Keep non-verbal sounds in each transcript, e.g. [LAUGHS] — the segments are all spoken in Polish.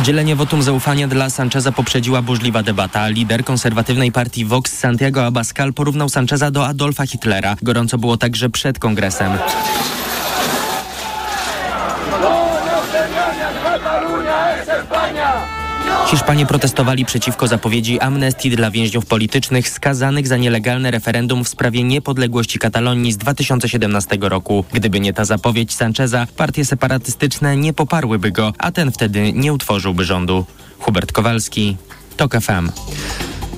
Udzielenie wotum zaufania dla Sancheza poprzedziła burzliwa debata. Lider konserwatywnej partii Vox Santiago Abascal porównał Sancheza do Adolfa Hitlera. Gorąco było także przed kongresem. Hiszpanie protestowali przeciwko zapowiedzi amnestii dla więźniów politycznych skazanych za nielegalne referendum w sprawie niepodległości Katalonii z 2017 roku. Gdyby nie ta zapowiedź Sancheza, partie separatystyczne nie poparłyby go, a ten wtedy nie utworzyłby rządu. Hubert Kowalski, TOK FM.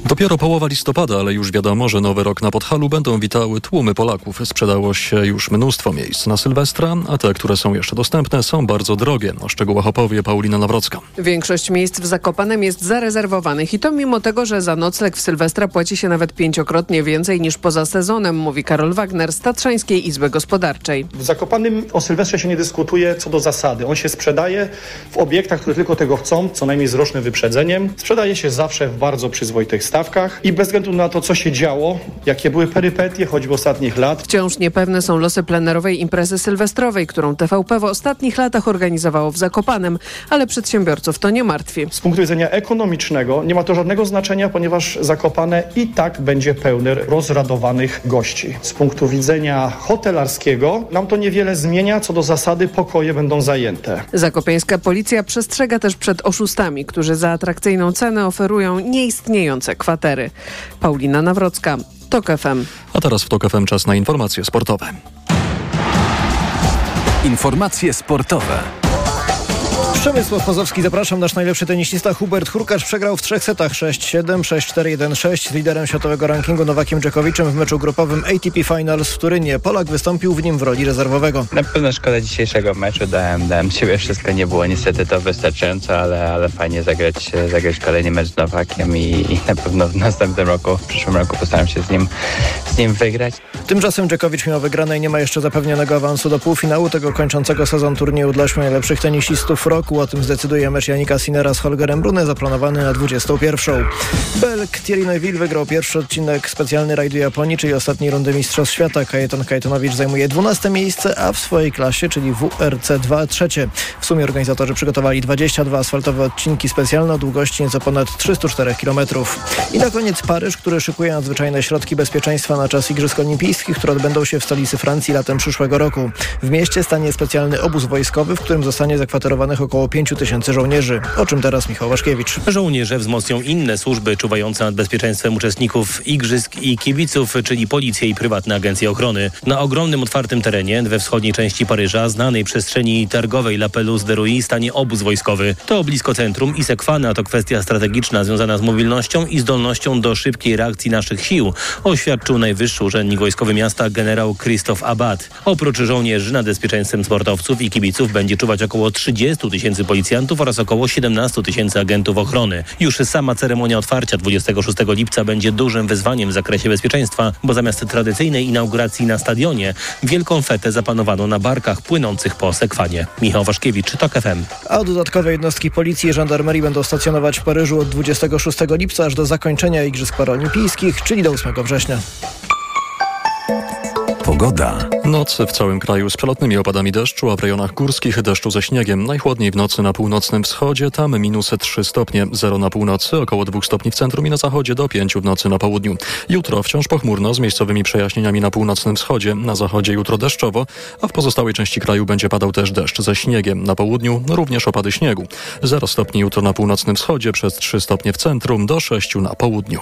Dopiero połowa listopada, ale już wiadomo, że nowy rok na Podhalu będą witały tłumy Polaków. Sprzedało się już mnóstwo miejsc na Sylwestra, a te, które są jeszcze dostępne, są bardzo drogie. O szczegółach opowie Paulina Nawrocka. Większość miejsc w Zakopanem jest zarezerwowanych i to mimo tego, że za nocleg w Sylwestra płaci się nawet pięciokrotnie więcej niż poza sezonem, mówi Karol Wagner z Tatrzańskiej Izby Gospodarczej. W Zakopanym o Sylwestrze się nie dyskutuje co do zasady. On się sprzedaje w obiektach, które tylko tego chcą, co najmniej z rocznym wyprzedzeniem. Sprzedaje się zawsze w bardzo przyzwoitych stawkach i bez względu na to, co się działo, jakie były perypetie, choćby ostatnich lat. Wciąż niepewne są losy plenerowej imprezy sylwestrowej, którą TVP w ostatnich latach organizowało w Zakopanem, ale przedsiębiorców to nie martwi. Z punktu widzenia ekonomicznego nie ma to żadnego znaczenia, ponieważ Zakopane i tak będzie pełne rozradowanych gości. Z punktu widzenia hotelarskiego nam to niewiele zmienia, co do zasady pokoje będą zajęte. Zakopiańska policja przestrzega też przed oszustami, którzy za atrakcyjną cenę oferują nieistniejące kwatery. Paulina Nawrocka, TOK FM. A teraz w TOK FM czas na informacje sportowe. Informacje sportowe. Przemysław Pozowski, zapraszam. Nasz najlepszy tenisista Hubert Hurkacz przegrał w trzech setach 6-7, 6-4, 1-6 z liderem światowego rankingu Nowakiem Dżekowiczem w meczu grupowym ATP Finals w Turynie. Polak wystąpił w nim w roli rezerwowego. Na pewno szkoda dzisiejszego meczu. Dałem, dałem siebie wszystko. Nie było niestety to wystarczająco, ale, ale fajnie zagrać, zagrać kolejny mecz z Nowakiem i, i na pewno w następnym roku, w przyszłym roku postaram się z nim, z nim wygrać. Tymczasem Dżekowicz mimo wygranej nie ma jeszcze zapewnionego awansu do półfinału tego kończącego sezon turnieju dla ośmiu najlepszych tenisistów roku. O tym zdecyduje mecz Janika Sinera z Holgerem Brune zaplanowany na 21. Belk Thierry Neuville wygrał pierwszy odcinek specjalny rajdu Japonii, czyli ostatniej rundy Mistrzostw Świata. Kajetan Kajetanowicz zajmuje 12 miejsce, a w swojej klasie, czyli WRC 2 trzecie. W sumie organizatorzy przygotowali 22 asfaltowe odcinki specjalne o długości nieco ponad 304 km. I na koniec Paryż, który szykuje nadzwyczajne środki bezpieczeństwa na czas Igrzysk Olimpijskich, które odbędą się w stolicy Francji latem przyszłego roku. W mieście stanie specjalny obóz wojskowy, w którym zostanie zakwaterowanych około 5 tysięcy żołnierzy. O czym teraz Michał Waszkiewicz. Żołnierze wzmocnią inne służby czuwające nad bezpieczeństwem uczestników igrzysk i kibiców, czyli policję i prywatne agencje ochrony. Na ogromnym otwartym terenie we wschodniej części Paryża, znanej przestrzeni targowej La Pelouse de Rouy, stanie obóz wojskowy. To blisko centrum i Sekwana to kwestia strategiczna związana z mobilnością i zdolnością do szybkiej reakcji naszych sił, oświadczył najwyższy urzędnik wojskowy miasta generał Christophe Abad. Oprócz żołnierzy nad bezpieczeństwem sportowców i kibiców będzie czuwać około 30 tysięcy policjantów oraz około 17 tysięcy agentów ochrony. Już sama ceremonia otwarcia 26 lipca będzie dużym wyzwaniem w zakresie bezpieczeństwa, bo zamiast tradycyjnej inauguracji na stadionie, wielką fetę zapanowano na barkach płynących po Sekwanie. Michał Waszkiewicz, TOK FM. A dodatkowe jednostki policji i żandarmerii będą stacjonować w Paryżu od 26 lipca aż do zakończenia Igrzysk Paraolimpijskich, czyli do 8 września. Pogoda. Noc w całym kraju z przelotnymi opadami deszczu, a w rejonach górskich deszczu ze śniegiem. Najchłodniej w nocy na północnym wschodzie, tam minus 3 stopnie, 0 na północy, około 2 stopni w centrum i na zachodzie do 5 w nocy na południu. Jutro wciąż pochmurno z miejscowymi przejaśnieniami na północnym wschodzie, na zachodzie jutro deszczowo, a w pozostałej części kraju będzie padał też deszcz ze śniegiem. Na południu również opady śniegu. 0 stopni jutro na północnym wschodzie, przez 3 stopnie w centrum, do 6 na południu.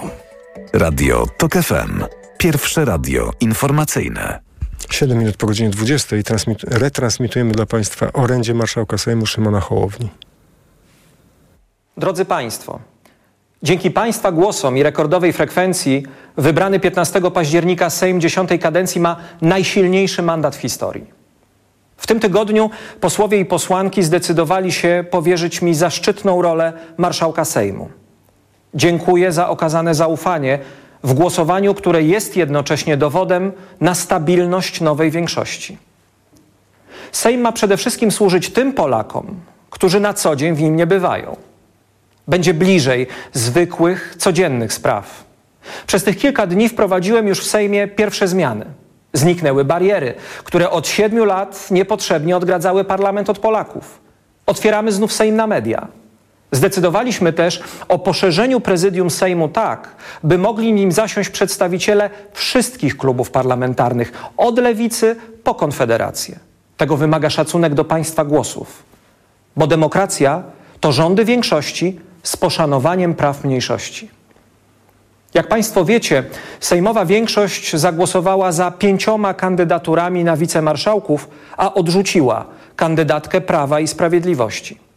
Radio TOK FM. Pierwsze radio informacyjne. 7 minut po godzinie 20 i transmit- retransmitujemy dla Państwa orędzie marszałka Sejmu Szymona Hołowni. Drodzy Państwo, dzięki Państwa głosom i rekordowej frekwencji wybrany 15 października Sejm 10 kadencji ma najsilniejszy mandat w historii. W tym tygodniu posłowie i posłanki zdecydowali się powierzyć mi zaszczytną rolę marszałka Sejmu. Dziękuję za okazane zaufanie w głosowaniu, które jest jednocześnie dowodem na stabilność nowej większości. Sejm ma przede wszystkim służyć tym Polakom, którzy na co dzień w nim nie bywają. Będzie bliżej zwykłych, codziennych spraw. Przez tych kilka dni wprowadziłem już w Sejmie pierwsze zmiany. Zniknęły bariery, które od siedmiu lat niepotrzebnie odgradzały parlament od Polaków. Otwieramy znów Sejm na media. Zdecydowaliśmy też o poszerzeniu prezydium Sejmu tak, by mogli nim zasiąść przedstawiciele wszystkich klubów parlamentarnych, od lewicy po konfederację. Tego wymaga szacunek do państwa głosów, bo demokracja to rządy większości z poszanowaniem praw mniejszości. Jak Państwo wiecie, Sejmowa większość zagłosowała za pięcioma kandydaturami na wicemarszałków, a odrzuciła kandydatkę Prawa i Sprawiedliwości.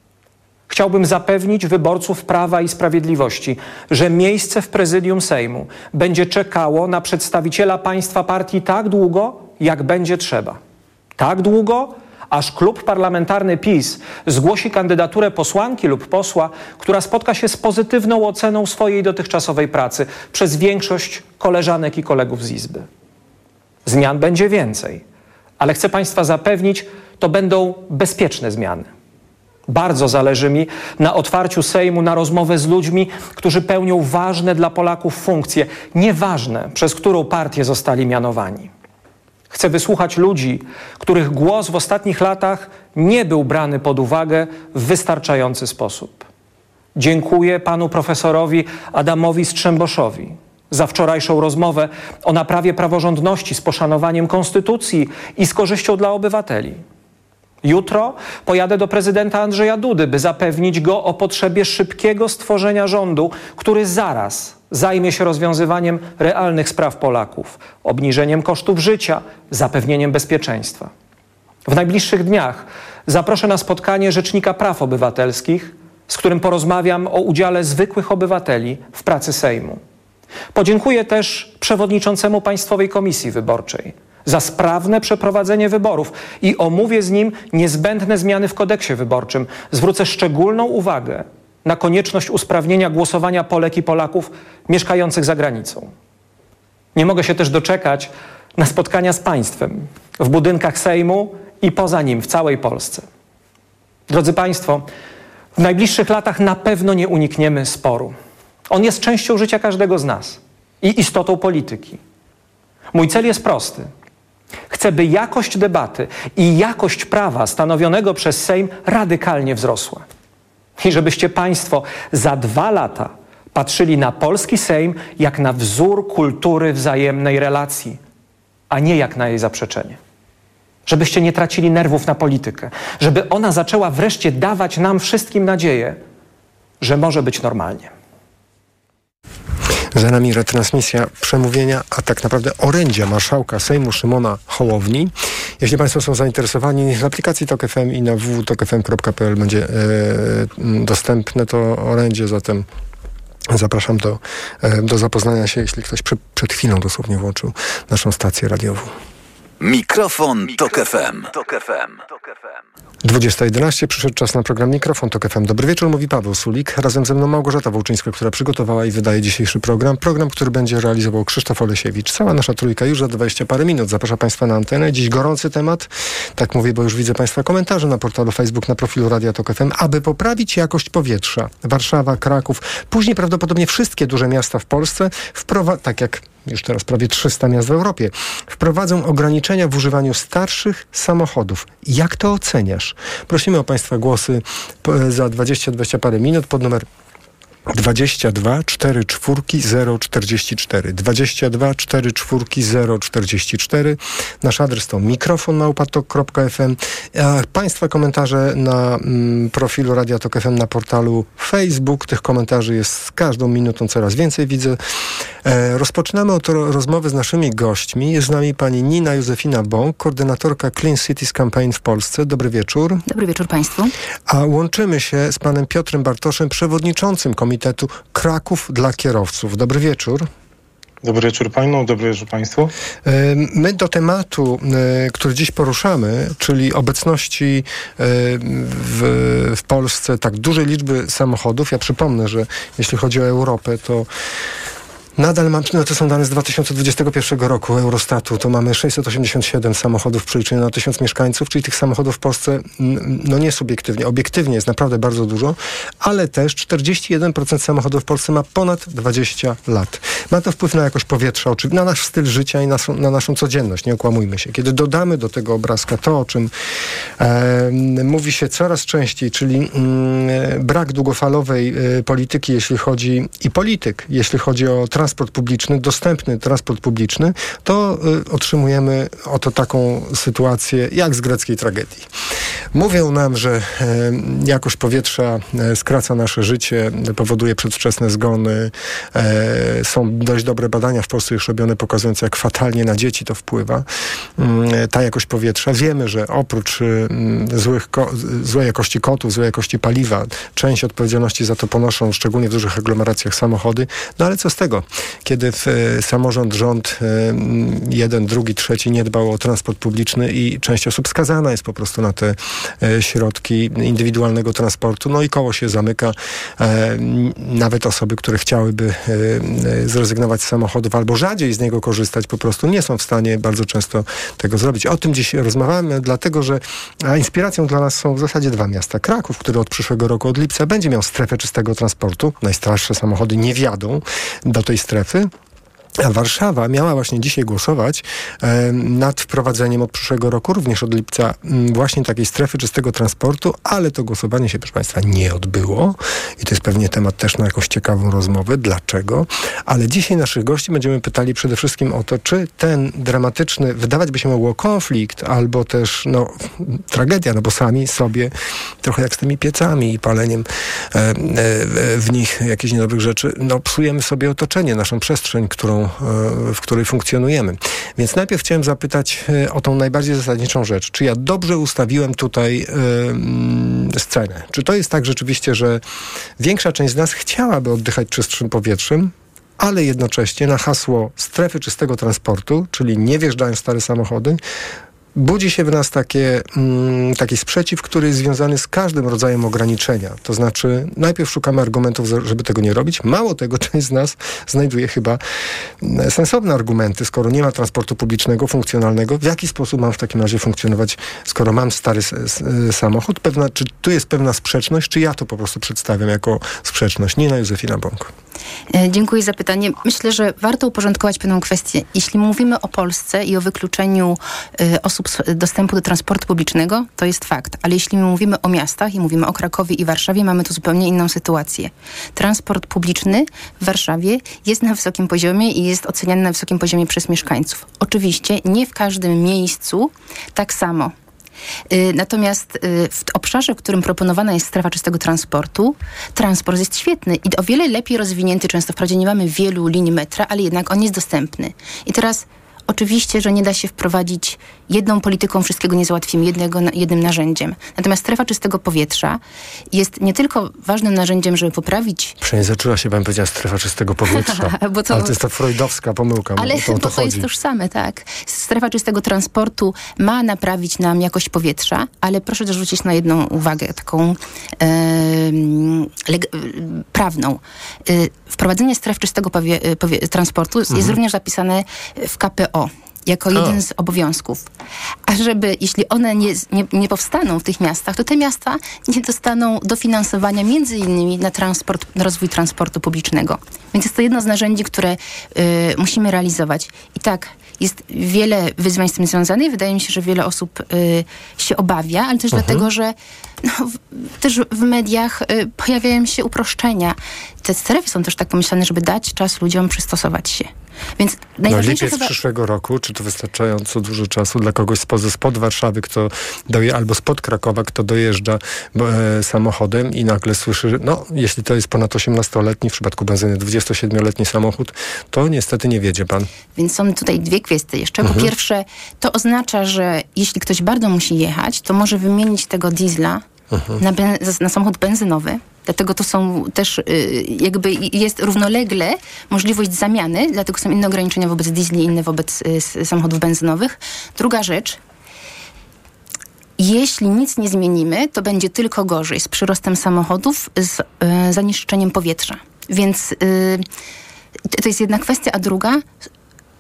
Chciałbym zapewnić wyborców Prawa i Sprawiedliwości, że miejsce w prezydium Sejmu będzie czekało na przedstawiciela państwa partii tak długo, jak będzie trzeba. Tak długo, aż klub parlamentarny PiS zgłosi kandydaturę posłanki lub posła, która spotka się z pozytywną oceną swojej dotychczasowej pracy przez większość koleżanek i kolegów z Izby. Zmian będzie więcej, ale chcę Państwa zapewnić, to będą bezpieczne zmiany. Bardzo zależy mi na otwarciu Sejmu na rozmowę z ludźmi, którzy pełnią ważne dla Polaków funkcje, nieważne przez którą partię zostali mianowani. Chcę wysłuchać ludzi, których głos w ostatnich latach nie był brany pod uwagę w wystarczający sposób. Dziękuję panu profesorowi Adamowi Strzemboszowi za wczorajszą rozmowę o naprawie praworządności z poszanowaniem konstytucji i z korzyścią dla obywateli. Jutro pojadę do prezydenta Andrzeja Dudy, by zapewnić go o potrzebie szybkiego stworzenia rządu, który zaraz zajmie się rozwiązywaniem realnych spraw Polaków, obniżeniem kosztów życia, zapewnieniem bezpieczeństwa. W najbliższych dniach zaproszę na spotkanie Rzecznika Praw Obywatelskich, z którym porozmawiam o udziale zwykłych obywateli w pracy Sejmu. Podziękuję też przewodniczącemu Państwowej Komisji Wyborczej za sprawne przeprowadzenie wyborów i omówię z nim niezbędne zmiany w kodeksie wyborczym. Zwrócę szczególną uwagę na konieczność usprawnienia głosowania Polek i Polaków mieszkających za granicą. Nie mogę się też doczekać na spotkania z państwem w budynkach Sejmu i poza nim w całej Polsce. Drodzy Państwo, w najbliższych latach na pewno nie unikniemy sporu. On jest częścią życia każdego z nas i istotą polityki. Mój cel jest prosty. Chcę, by jakość debaty i jakość prawa stanowionego przez Sejm radykalnie wzrosła. I żebyście Państwo za dwa lata patrzyli na polski Sejm jak na wzór kultury wzajemnej relacji, a nie jak na jej zaprzeczenie. Żebyście nie tracili nerwów na politykę, żeby ona zaczęła wreszcie dawać nam wszystkim nadzieję, że może być normalnie. Za nami retransmisja przemówienia, a tak naprawdę orędzia marszałka Sejmu Szymona Hołowni. Jeśli Państwo są zainteresowani, w aplikacji TOK FM i na www.tokfm.pl będzie e, dostępne to orędzie, zatem zapraszam do, e, do zapoznania się, jeśli ktoś przy, przed chwilą dosłownie włączył naszą stację radiową. Mikrofon, Tok FM. Tok FM. 20.11 przyszedł czas na program Mikrofon Tok FM. Dobry wieczór, mówi Paweł Sulik. Razem ze mną Małgorzata Wołczyńska, która przygotowała i wydaje dzisiejszy program. Program, który będzie realizował Krzysztof Olesiewicz. Cała nasza trójka już za 20 parę minut. Zapraszam Państwa na antenę. Dziś gorący temat. Tak mówię, bo już widzę Państwa komentarze na portalu Facebook, na profilu Radia Tok FM. Aby poprawić jakość powietrza, Warszawa, Kraków, później prawdopodobnie wszystkie duże miasta w Polsce, tak jak już teraz prawie 300 miast w Europie, wprowadzą ograniczenia w używaniu starszych samochodów. Jak to oceniasz? Prosimy o Państwa głosy za 20-20 parę minut pod numer 22 4 czwórki 044 22 4 czwórki 044 Nasz adres to mikrofon małpatok.fm Państwa komentarze na mm, profilu Radia Tok FM na portalu Facebook. Tych komentarzy jest z każdą minutą coraz więcej, widzę. E, rozpoczynamy od rozmowy z naszymi gośćmi. Jest z nami pani Nina Józefina Bąk, koordynatorka Clean Cities Campaign w Polsce. Dobry wieczór. Dobry wieczór Państwu. A łączymy się z panem Piotrem Bartoszem, przewodniczącym Komitetu Kraków dla Kierowców. Dobry wieczór. Dobry wieczór Panu, dobry wieczór Państwu. E, my do tematu, e, który dziś poruszamy, czyli obecności w, w Polsce tak dużej liczby samochodów. Ja przypomnę, że jeśli chodzi o Europę, to Nadal mam, no to są dane z 2021 roku Eurostatu, to mamy 687 samochodów przeliczeniu na 1000 mieszkańców, czyli tych samochodów w Polsce, no nie subiektywnie, obiektywnie jest naprawdę bardzo dużo, ale też 41% samochodów w Polsce ma ponad 20 lat. Ma to wpływ na jakość powietrza, na nasz styl życia i na, na naszą codzienność, nie okłamujmy się. Kiedy dodamy do tego obrazka to, o czym e, mówi się coraz częściej, czyli mm, brak długofalowej e, polityki, jeśli chodzi i polityk, jeśli chodzi o transport publiczny, dostępny transport publiczny, to y, otrzymujemy oto taką sytuację jak z greckiej tragedii. Mówią nam, że y, jakość powietrza y, skraca nasze życie, powoduje przedwczesne zgony. Są dość dobre badania w Polsce już robione, pokazujące, jak fatalnie na dzieci to wpływa. Ta jakość powietrza. Wiemy, że oprócz złych złej jakości kotów, złej jakości paliwa, część odpowiedzialności za to ponoszą, szczególnie w dużych aglomeracjach, samochody. No ale co z tego? Kiedy e, samorząd, rząd e, jeden, drugi, trzeci nie dbał o transport publiczny i część osób skazana jest po prostu na te e, środki indywidualnego transportu. No i koło się zamyka. Nawet osoby, które chciałyby zrezygnować z samochodów albo rzadziej z niego korzystać, po prostu nie są w stanie bardzo często tego zrobić. O tym dziś rozmawiamy, dlatego że inspiracją dla nas są w zasadzie dwa miasta. Kraków, który od przyszłego roku, od lipca, będzie miał strefę czystego transportu. Najstarsze samochody nie wjadą do tej strefy. Warszawa miała właśnie dzisiaj głosować e, nad wprowadzeniem od przyszłego roku, również od lipca, m, właśnie takiej strefy czystego transportu, ale to głosowanie się, proszę Państwa, nie odbyło. I to jest pewnie temat też na jakąś ciekawą rozmowę. Dlaczego? Ale dzisiaj naszych gości będziemy pytali przede wszystkim o to, czy ten dramatyczny, wydawać by się mogło konflikt, albo też no, tragedia, no bo sami sobie, trochę jak z tymi piecami i paleniem e, e, w nich jakichś niedobrych rzeczy, no psujemy sobie otoczenie, naszą przestrzeń, którą w której funkcjonujemy. Więc najpierw chciałem zapytać e, o tą najbardziej zasadniczą rzecz. Czy ja dobrze ustawiłem tutaj yy, scenę? Czy to jest tak rzeczywiście, że większa część z nas chciałaby oddychać czystszym powietrzem, ale jednocześnie na hasło strefy czystego transportu, czyli nie wjeżdżają stare samochody, budzi się w nas takie, mm, taki sprzeciw, który jest związany z każdym rodzajem ograniczenia. To znaczy, najpierw szukamy argumentów, żeby tego nie robić. Mało tego, [LAUGHS] część z nas znajduje chyba mm, sensowne argumenty, skoro nie ma transportu publicznego, funkcjonalnego. W jaki sposób mam w takim razie funkcjonować, skoro mam stary samochód? Pewna, czy tu jest pewna sprzeczność, czy ja to po prostu przedstawiam jako sprzeczność? Nina Józefina Bąk. E, dziękuję za pytanie. Myślę, że warto uporządkować pewną kwestię. Jeśli mówimy o Polsce i o wykluczeniu y, osób z dostępu do transportu publicznego, to jest fakt. Ale jeśli mówimy o miastach i mówimy o Krakowie i Warszawie, mamy tu zupełnie inną sytuację. Transport publiczny w Warszawie jest na wysokim poziomie i jest oceniany na wysokim poziomie przez mieszkańców. Oczywiście nie w każdym miejscu tak samo. Y, natomiast y, w obszarze, w którym proponowana jest strefa czystego transportu, transport jest świetny i o wiele lepiej rozwinięty. Często wprawdzie nie mamy wielu linii metra, ale jednak on jest dostępny. I teraz Oczywiście, że nie da się wprowadzić jedną polityką, wszystkiego nie załatwimy jednego, jednym narzędziem. Natomiast strefa czystego powietrza jest nie tylko ważnym narzędziem, żeby poprawić... Zaczęła się, pan powiedziała, strefa czystego powietrza. [LAUGHS] bo to... Ale to jest ta freudowska pomyłka. Ale to, to, to jest tożsame, tak. Strefa czystego transportu ma naprawić nam jakość powietrza, ale proszę też zwrócić na jedną uwagę, taką e, prawną. E, wprowadzenie stref czystego powie, powie, transportu mhm. jest również zapisane w KPO jako jeden z obowiązków. A żeby, jeśli one nie, nie, nie, powstaną w tych miastach, to te miasta nie dostaną dofinansowania między innymi na transport, na rozwój transportu publicznego. Więc jest to jedno z narzędzi, które y, musimy realizować. I tak, jest wiele wyzwań z tym związanych. Wydaje mi się, że wiele osób y, się obawia, ale też mhm. dlatego, że no, w, też w mediach y, pojawiają się uproszczenia. Te strefy są też tak pomyślane, żeby dać czas ludziom przystosować się. Więc no, lipiec chyba... przyszłego roku, czy to wystarczająco dużo czasu dla kogoś spoza, spod Warszawy, kto doje, albo spod Krakowa, kto dojeżdża e, samochodem i nagle słyszy, że no, jeśli to jest ponad 18-letni, w przypadku benzyny 27-letni samochód, to niestety nie wiedzie pan. Więc są tutaj dwie kwestie jeszcze. Po mhm. pierwsze, to oznacza, że jeśli ktoś bardzo musi jechać, to może wymienić tego diesla mhm. na, na samochód benzynowy, Dlatego to są też y, jakby jest równolegle możliwość zamiany, dlatego są inne ograniczenia wobec diesli, inne wobec y, samochodów benzynowych. Druga rzecz, jeśli nic nie zmienimy, to będzie tylko gorzej z przyrostem samochodów, z y, zanieczyszczeniem powietrza. Więc To jest jedna kwestia, a druga,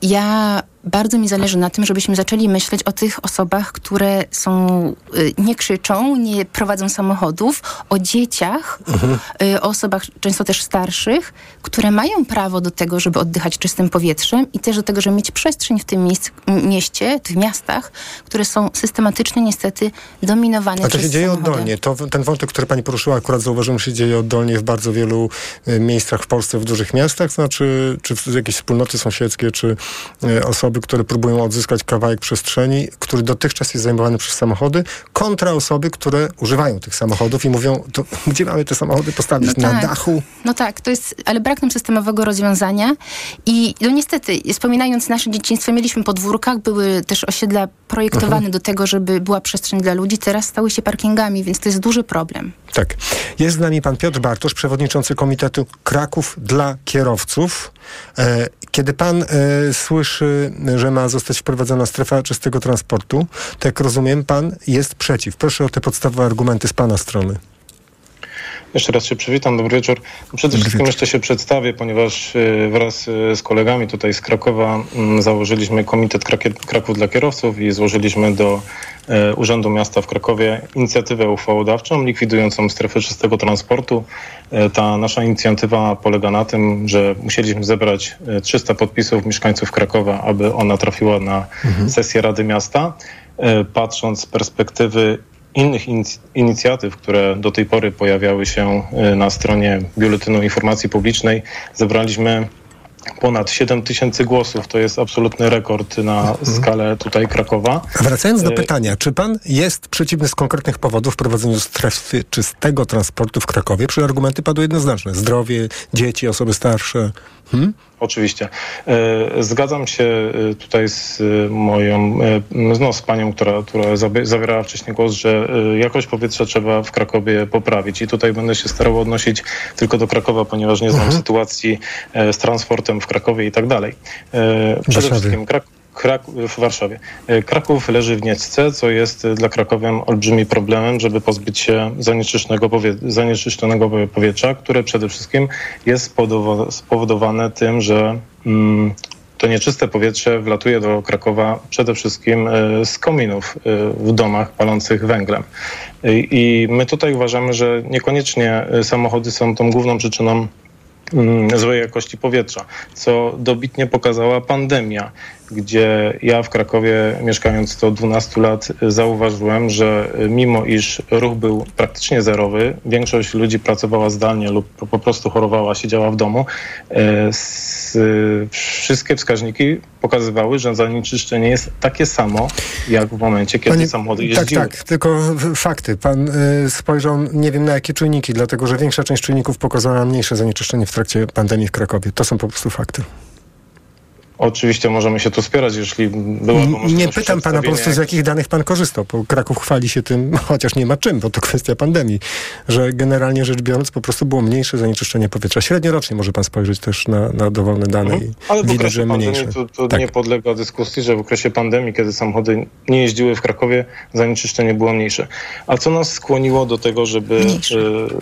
ja bardzo mi zależy na tym, żebyśmy zaczęli myśleć o tych osobach, które są, y, nie krzyczą, nie prowadzą samochodów, o dzieciach, mhm. y, o osobach często też starszych, które mają prawo do tego, żeby oddychać czystym powietrzem i też do tego, żeby mieć przestrzeń w tym miejsc, mieście, w miastach, które są systematycznie niestety dominowane przez A to się dzieje samochody. oddolnie. To, ten wątek, który pani poruszyła, akurat zauważyłem, że się dzieje oddolnie w bardzo wielu y, miejscach w Polsce, w dużych miastach, znaczy, czy w jakieś wspólnoty sąsiedzkie, czy y, osoby, które próbują odzyskać kawałek przestrzeni, który dotychczas jest zajmowany przez samochody, kontra osoby, które używają tych samochodów i mówią, to [LAUGHS] gdzie mamy te samochody postawić? No na tak. dachu? No tak, to jest, ale brak nam systemowego rozwiązania i no niestety, wspominając nasze dzieciństwo, mieliśmy podwórkach, były też osiedla projektowane Mhm. do tego, żeby była przestrzeń dla ludzi, teraz stały się parkingami, więc to jest duży problem. Tak. Jest z nami pan Piotr Bartosz, przewodniczący Komitetu Kraków dla Kierowców. E, Kiedy pan e, słyszy, że ma zostać wprowadzona strefa czystego transportu, to jak rozumiem, pan jest przeciw. Proszę o te podstawowe argumenty z pana strony. Jeszcze raz się przywitam, dobry wieczór. Przede wszystkim jeszcze się przedstawię, ponieważ y, wraz y, z kolegami tutaj z Krakowa mm, założyliśmy Komitet Kraków dla Kierowców i złożyliśmy do e, Urzędu Miasta w Krakowie inicjatywę uchwałodawczą likwidującą strefę czystego transportu. E, Ta nasza inicjatywa polega na tym, że musieliśmy zebrać e, 300 podpisów mieszkańców Krakowa, aby ona trafiła na sesję Rady Miasta. E, Patrząc z perspektywy innych inic- inicjatyw, które do tej pory pojawiały się y, na stronie Biuletynu Informacji Publicznej, zebraliśmy ponad 7 tysięcy głosów. To jest absolutny rekord na skalę tutaj Krakowa. Wracając do E, pytania, czy pan jest przeciwny z konkretnych powodów wprowadzeniu strefy czystego transportu w Krakowie? Przy argumenty padły jednoznaczne. Zdrowie, dzieci, osoby starsze. Hmm? Oczywiście. E, Zgadzam się e, tutaj z e, moją, no, z panią, która, która zabierała wcześniej głos, że jakość powietrza trzeba w Krakowie poprawić. I tutaj będę się starał odnosić tylko do Krakowa, ponieważ nie znam sytuacji e, z transportem w Krakowie i tak dalej. Przede Warszawie. wszystkim Krak- Krak w Warszawie. E, Kraków leży w Niecce, co jest e, dla Krakowian olbrzymi problemem, żeby pozbyć się zanieczyszczonego, powie- zanieczyszczonego powietrza, które przede wszystkim jest spowodowa- spowodowane tym, że mm, to nieczyste powietrze wlatuje do Krakowa przede wszystkim e, z kominów w domach palących węglem. I- my tutaj uważamy, że niekoniecznie samochody są tą główną przyczyną mm, złej jakości powietrza, co dobitnie pokazała pandemia, gdzie ja w Krakowie mieszkając to 12 lat zauważyłem, że mimo iż ruch był praktycznie zerowy, większość ludzi pracowała zdalnie lub po- prostu chorowała, siedziała w domu, y, wszystkie wskaźniki pokazywały, że zanieczyszczenie jest takie samo, jak w momencie, kiedy Panie- samochody tak, jeździły. tak, tylko w- fakty. Pan y, spojrzał, nie wiem na jakie czujniki, dlatego że większa część czujników pokazała mniejsze zanieczyszczenie w trakcie pandemii w Krakowie. To są po prostu fakty. Oczywiście możemy się tu spierać, jeśli byłaby możliwość Nie pytam pana po prostu, z jakich danych pan korzystał, bo Kraków chwali się tym, [LAUGHS] chociaż nie ma czym, bo to kwestia pandemii, że generalnie rzecz biorąc po prostu było mniejsze zanieczyszczenie powietrza. Średniorocznie może pan spojrzeć też na, na dowolne dane i Ale w widać, okresie że pandemii mniejsze. to, to Tak. nie podlega dyskusji, że w okresie pandemii, kiedy samochody nie jeździły w Krakowie, zanieczyszczenie było mniejsze. A co nas skłoniło do tego, żeby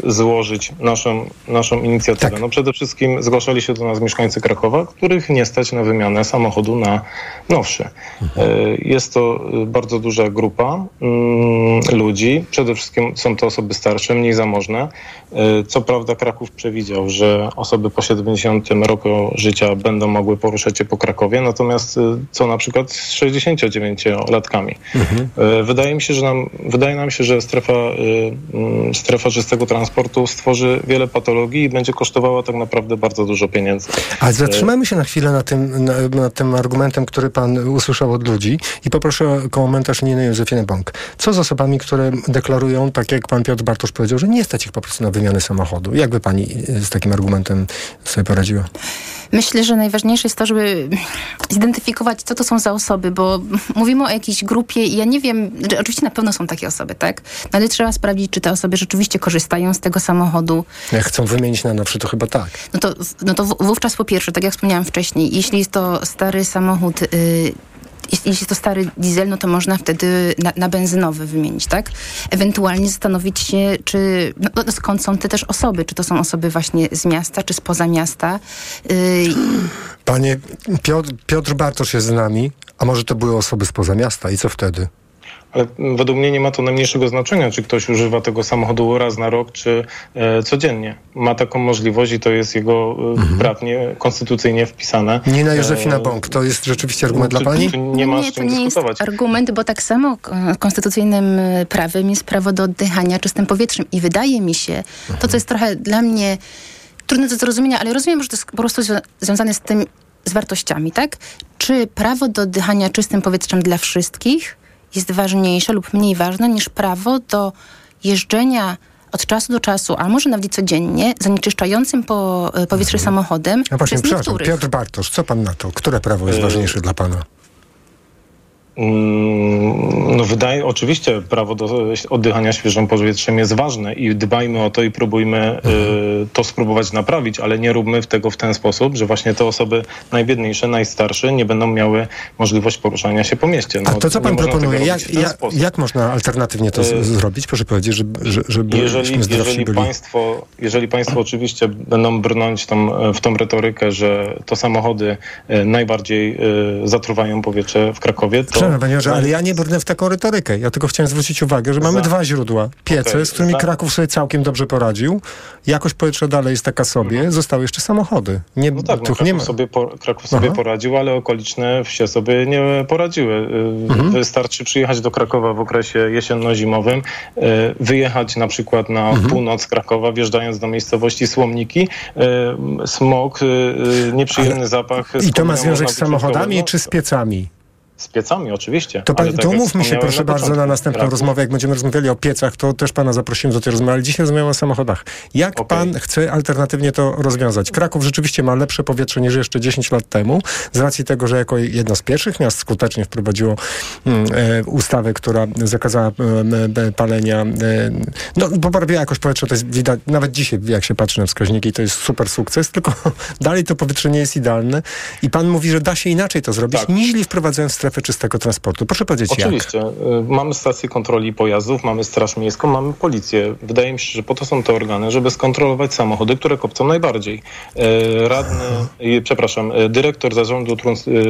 y, złożyć naszą, naszą inicjatywę? Tak. No przede wszystkim zgłaszali się do nas mieszkańcy Krakowa, których nie stać na wymianę samochodu na nowszy. Mhm. Y, Jest to y, bardzo duża grupa mm, ludzi. Przede wszystkim są to osoby starsze, mniej zamożne. Y, Co prawda Kraków przewidział, że osoby po 70 roku życia będą mogły poruszać się po Krakowie, natomiast co na przykład z 69-latkami. Y, Wydaje mi się, że nam, wydaje nam się, że strefa, mm, strefa czystego transportu stworzy wiele patologii i będzie kosztowała tak naprawdę bardzo dużo pieniędzy. Ale zatrzymajmy się na chwilę na tym, na, na tym argumentem, który pan usłyszał od ludzi i poproszę o komentarz Niny Józefiny Bąk. Co z osobami, które deklarują, tak jak pan Piotr Bartosz powiedział, że nie stać ich po prostu na wymianę samochodu? Jak by pani z takim argumentem sobie poradziła? Myślę, że najważniejsze jest to, żeby zidentyfikować, co to są za osoby, bo mówimy o jakiejś grupie i ja nie wiem, oczywiście na pewno są takie osoby, tak? No ale trzeba sprawdzić, czy te osoby rzeczywiście korzystają z tego samochodu. Jak chcą wymienić na nowszy, to chyba tak. No to, no to wówczas po pierwsze, tak jak wspomniałam wcześniej, jeśli jest to stary samochód, y, jeśli, to stary diesel, no to można wtedy na, na benzynowy wymienić, tak? Ewentualnie zastanowić się, czy no, no, skąd są te też osoby, czy to są osoby właśnie z miasta, czy spoza miasta. Yy, Panie Piotr, Piotr Bartosz jest z nami, a może to były osoby spoza miasta i co wtedy? Ale według mnie nie ma to najmniejszego znaczenia, czy ktoś używa tego samochodu raz na rok, czy e, codziennie. Ma taką możliwość i to jest jego e, Mhm. prawnie, konstytucyjnie wpisane. Nina Józefina E, Bąk, to jest rzeczywiście argument dla czy- pani? czy nie ma nie, z to nie jest dyskutować. argument, bo tak samo k- konstytucyjnym prawem jest prawo do oddychania czystym powietrzem. I wydaje mi się, to co jest trochę dla mnie trudne do zrozumienia, ale rozumiem, że to jest po prostu zwią- związane z tym, z wartościami, tak? Czy prawo do oddychania czystym powietrzem dla wszystkich jest ważniejsze lub mniej ważne niż prawo do jeżdżenia od czasu do czasu, a może nawet codziennie, zanieczyszczającym po, powietrze samochodem No właśnie, przez przepraszam, niektórych. Piotr Bartosz, co pan na to? Które prawo jest E, ważniejsze dla pana? Mm, No wydaje, oczywiście prawo do oddychania świeżym powietrzem jest ważne i dbajmy o to i próbujmy y, to spróbować naprawić, ale nie róbmy tego w ten sposób, że właśnie te osoby najbiedniejsze, najstarsze nie będą miały możliwość poruszania się po mieście. A No, to co pan proponuje? Jak, jak, jak można alternatywnie to z- E, zrobić? Proszę powiedzieć, żeby, że- żeby Jeżeli, jeżeli, byli. państwo, jeżeli państwo oczywiście będą brnąć tą, w tą retorykę, że to samochody e, najbardziej e, zatruwają powietrze w Krakowie, to... Przepraszam, panie ale ja nie brnę w taką retorykę. Ja tylko chciałem zwrócić uwagę, że mamy dwa źródła. Piece, Okej, z którymi Kraków sobie całkiem dobrze poradził. Jakość powietrza dalej jest taka sobie. Zostały jeszcze samochody. Nie, No tak, no, Kraków, nie ma. sobie, po, Kraków sobie Aha. poradził, ale okoliczne wsie sobie nie poradziły. Y, Mhm. Wystarczy przyjechać do Krakowa w okresie jesienno-zimowym, y, wyjechać na przykład na Mhm. północ Krakowa, wjeżdżając do miejscowości Słomniki, y, smog, nieprzyjemny zapach. I to ma związek z samochodami czy z piecami? Z piecami oczywiście. To, pan, tak to umówmy się proszę bardzo na następną rozmowę. Jak będziemy rozmawiali o piecach, to też pana zaprosimy do tej rozmowy, ale dzisiaj rozmawiamy o samochodach. Jak Okej. pan chce alternatywnie to rozwiązać? Kraków rzeczywiście ma lepsze powietrze niż jeszcze 10 lat temu, z racji tego, że jako jedno z pierwszych miast skutecznie wprowadziło mm, e, ustawę, która zakazała e, e, palenia, e, no poprawiła jakość powietrza, to jest widać, nawet dzisiaj jak się patrzy na wskaźniki, to jest super sukces, tylko [LAUGHS] dalej to powietrze nie jest idealne i pan mówi, że da się inaczej to zrobić, Tak. niźli wprowadzając strefę czystego transportu. Proszę powiedzieć jak. Oczywiście. Y, Mamy stację kontroli pojazdów, mamy Straż Miejską, mamy policję. Wydaje mi się, że po to są te organy, żeby skontrolować samochody, które kopcą najbardziej. Y, Radny, y, przepraszam, dyrektor zarządu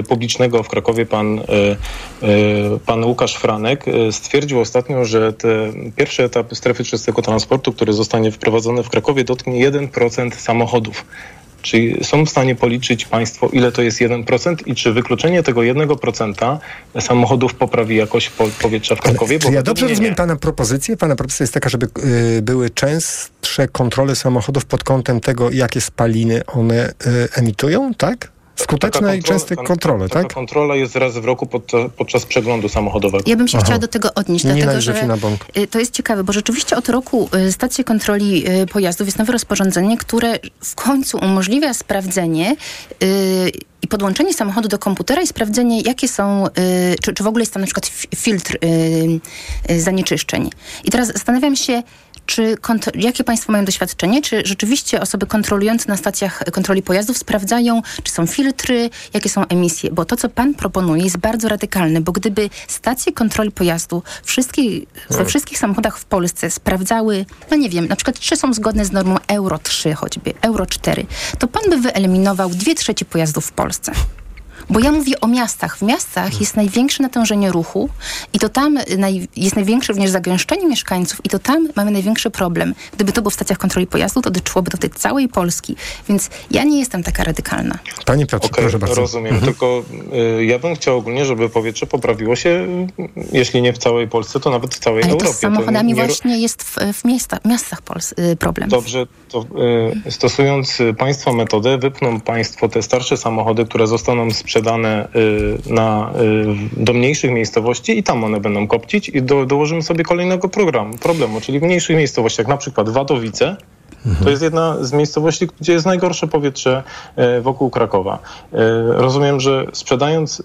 publicznego w Krakowie, pan, pan Łukasz Franek, stwierdził ostatnio, że te pierwszy etap strefy czystego transportu, który zostanie wprowadzony w Krakowie, dotknie 1% samochodów. Czy są w stanie policzyć Państwo, ile to jest 1% i czy wykluczenie tego 1% samochodów poprawi jakość po, powietrza w Krakowie? Czy ja dobrze rozumiem nie. Pana propozycję? Pana propozycja jest taka, żeby y, były częstsze kontrole samochodów pod kątem tego, jakie spaliny one y, emitują, tak? Skuteczne i częste kontrole, taka tak? kontrola jest raz w roku podczas, podczas przeglądu samochodowego. Ja bym się Aha. chciała do tego odnieść, Nina dlatego że y, to jest ciekawe, bo rzeczywiście od roku y, stacje kontroli y, pojazdów jest nowe rozporządzenie, które w końcu umożliwia sprawdzenie i podłączenie samochodu do komputera i sprawdzenie, jakie są, czy, czy w ogóle jest tam na przykład fi- filtr zanieczyszczeń. I teraz zastanawiam się, czy jakie Państwo mają doświadczenie? Czy rzeczywiście osoby kontrolujące na stacjach kontroli pojazdów sprawdzają, czy są filtry, jakie są emisje? Bo to, co Pan proponuje, jest bardzo radykalne, bo gdyby stacje kontroli pojazdu wszystkie, we wszystkich samochodach w Polsce sprawdzały, no nie wiem, na przykład czy są zgodne z normą Euro 3 choćby, Euro 4, to Pan by wyeliminował dwie trzecie pojazdów w Polsce. Bo ja mówię o miastach. W miastach jest największe natężenie ruchu i to tam naj, jest największe również zagęszczenie mieszkańców i to tam mamy największy problem. Gdyby to było w stacjach kontroli pojazdu, to dotyczyłoby do tej całej Polski. Więc ja nie jestem taka radykalna. Panie Piotrze, Okej, proszę bardzo. rozumiem. Mhm. Tylko y, ja bym chciał ogólnie, żeby powietrze poprawiło się, jeśli nie w całej Polsce, to nawet w całej Ale Europie. to z samochodami nie- nie- właśnie jest w, w miasta, miastach Pols y, problem. Dobrze, to y, stosując y, Państwo metodę, wypną Państwo te starsze samochody, które zostaną sprzedane y, na, y, do mniejszych miejscowości i tam one będą kopcić i do, dołożymy sobie kolejnego programu, problemu, czyli w mniejszych miejscowościach, na przykład Wadowice, To jest jedna z miejscowości, gdzie jest najgorsze powietrze e, wokół Krakowa. Rozumiem, że sprzedając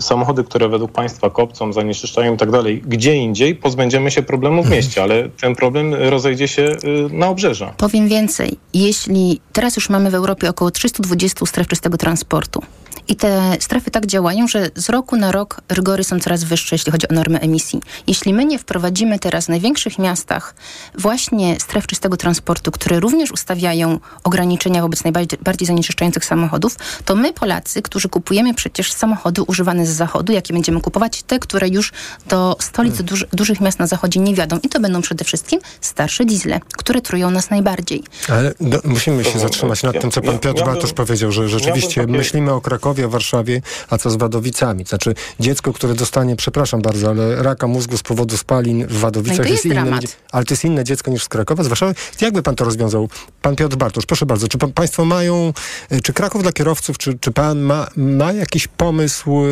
samochody, które według państwa kopcą, zanieczyszczają i tak dalej, gdzie indziej pozbędziemy się problemu w mieście, ale ten problem rozejdzie się na obrzeża. Powiem więcej. Jeśli teraz już mamy w Europie około 320 stref czystego transportu I te strefy tak działają, że z roku na rok rygory są coraz wyższe, jeśli chodzi o normy emisji. Jeśli my nie wprowadzimy teraz w największych miastach właśnie stref czystego transportu, które również ustawiają ograniczenia wobec najbardziej zanieczyszczających samochodów, to my Polacy, którzy kupujemy przecież samochody używane z zachodu, jakie będziemy kupować, te, które już do stolic hmm. duży, dużych miast na zachodzie nie wiadą. I to będą przede wszystkim starsze diesle, które trują nas najbardziej. Ale do, musimy się zatrzymać nad tym, co pan Piotr Bartosz powiedział, że rzeczywiście myślimy o Krakowie, o Warszawie, a co z Wadowicami? Znaczy dziecko, które dostanie, przepraszam bardzo, ale raka mózgu z powodu spalin w Wadowicach no jest, jest inne, ale to jest inne dziecko niż z Krakowa, z Warszawy. Jakby pan to rozwiązał? Pan Piotr Bartosz, proszę bardzo, czy pan, państwo mają, e, czy Kraków dla kierowców, czy, czy pan ma, ma jakiś pomysł, e,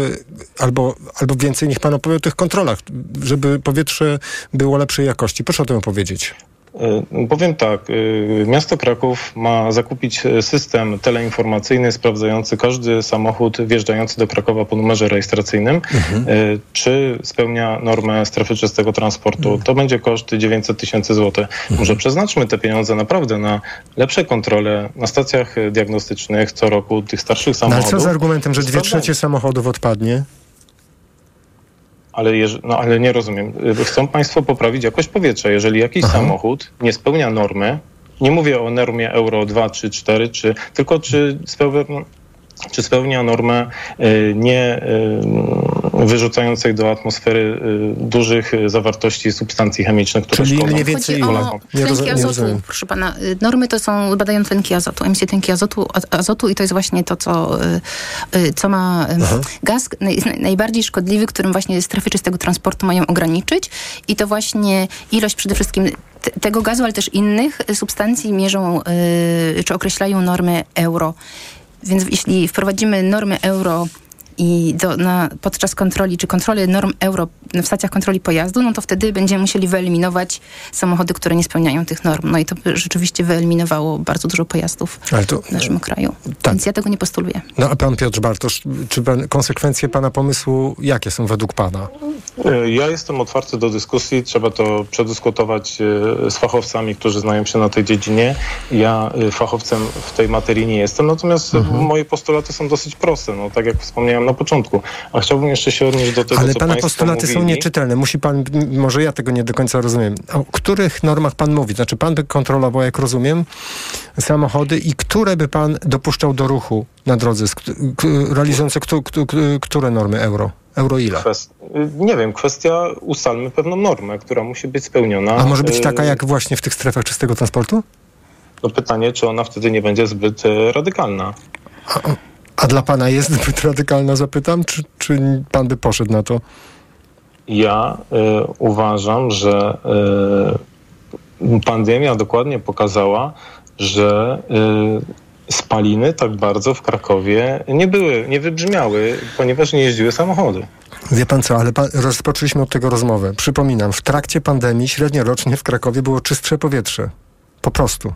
albo, albo więcej niech pan opowie o tych kontrolach, żeby powietrze było lepszej jakości? Proszę o tym opowiedzieć. E, powiem tak, e, miasto Kraków ma zakupić system teleinformacyjny sprawdzający każdy samochód wjeżdżający do Krakowa po numerze rejestracyjnym, mhm. E, czy spełnia normę strefy czystego transportu. Mhm. To będzie koszt 900 tysięcy złotych. Mhm. Może przeznaczmy te pieniądze naprawdę na lepsze kontrole na stacjach diagnostycznych co roku tych starszych samochodów. No, ale co z argumentem, że dwie trzecie samochodów odpadnie? Ale, no, ale nie rozumiem. Chcą Państwo poprawić jakość powietrza. Jeżeli jakiś Aha. samochód nie spełnia normy, nie mówię o normie Euro 2 czy 4, czy, tylko czy spełnia, czy spełnia normę y, nie y, wyrzucającej do atmosfery y, dużych zawartości substancji chemicznych, które Czyli szkodzą. mniej więcej o tlenki azotu, proszę pana. Normy to są, badają tlenki azotu, emisje tlenki azotu, azotu i to jest właśnie to, co, co ma Aha. gaz najbardziej szkodliwy, którym właśnie strefy czystego transportu mają ograniczyć i to właśnie ilość przede wszystkim tego gazu, ale też innych substancji mierzą czy określają normy euro. Więc jeśli wprowadzimy normy euro i do, na, podczas kontroli, czy kontroli norm euro w stacjach kontroli pojazdu, no to wtedy będziemy musieli wyeliminować samochody, które nie spełniają tych norm. No i to by rzeczywiście wyeliminowało bardzo dużo pojazdów to, w naszym kraju. Tak. Więc ja tego nie postuluję. No a pan Piotr Bartosz, czy pan, konsekwencje pana pomysłu jakie są według pana? E, ja jestem otwarty do dyskusji. Trzeba to przedyskutować e, z fachowcami, którzy znają się na tej dziedzinie. Ja e, fachowcem w tej materii nie jestem, natomiast mhm. moje postulaty są dosyć proste. No, tak jak wspomniałem na początku. A chciałbym jeszcze się odnieść do tego, Ale co pana postulaty mówili. są nieczytelne. Musi pan, może ja tego nie do końca rozumiem. O których normach pan mówi? Znaczy pan by kontrolował, jak rozumiem, samochody i które by pan dopuszczał do ruchu na drodze, realizujące które normy euro? Euro ile? Kwest... Nie wiem, kwestia ustalmy pewną normę, która musi być spełniona. A może być taka jak właśnie w tych strefach czystego transportu? No pytanie, czy ona wtedy nie będzie zbyt e, radykalna. A, dla pana jest zbyt radykalna, zapytam, czy, czy pan by poszedł na to? Ja y, uważam, że y, pandemia dokładnie pokazała, że y, spaliny tak bardzo w Krakowie nie były, nie wybrzmiały, ponieważ nie jeździły samochody. Wie pan co, ale pan, rozpoczęliśmy od tego rozmowę. Przypominam, w trakcie pandemii średnio rocznie w Krakowie było czystsze powietrze. Po prostu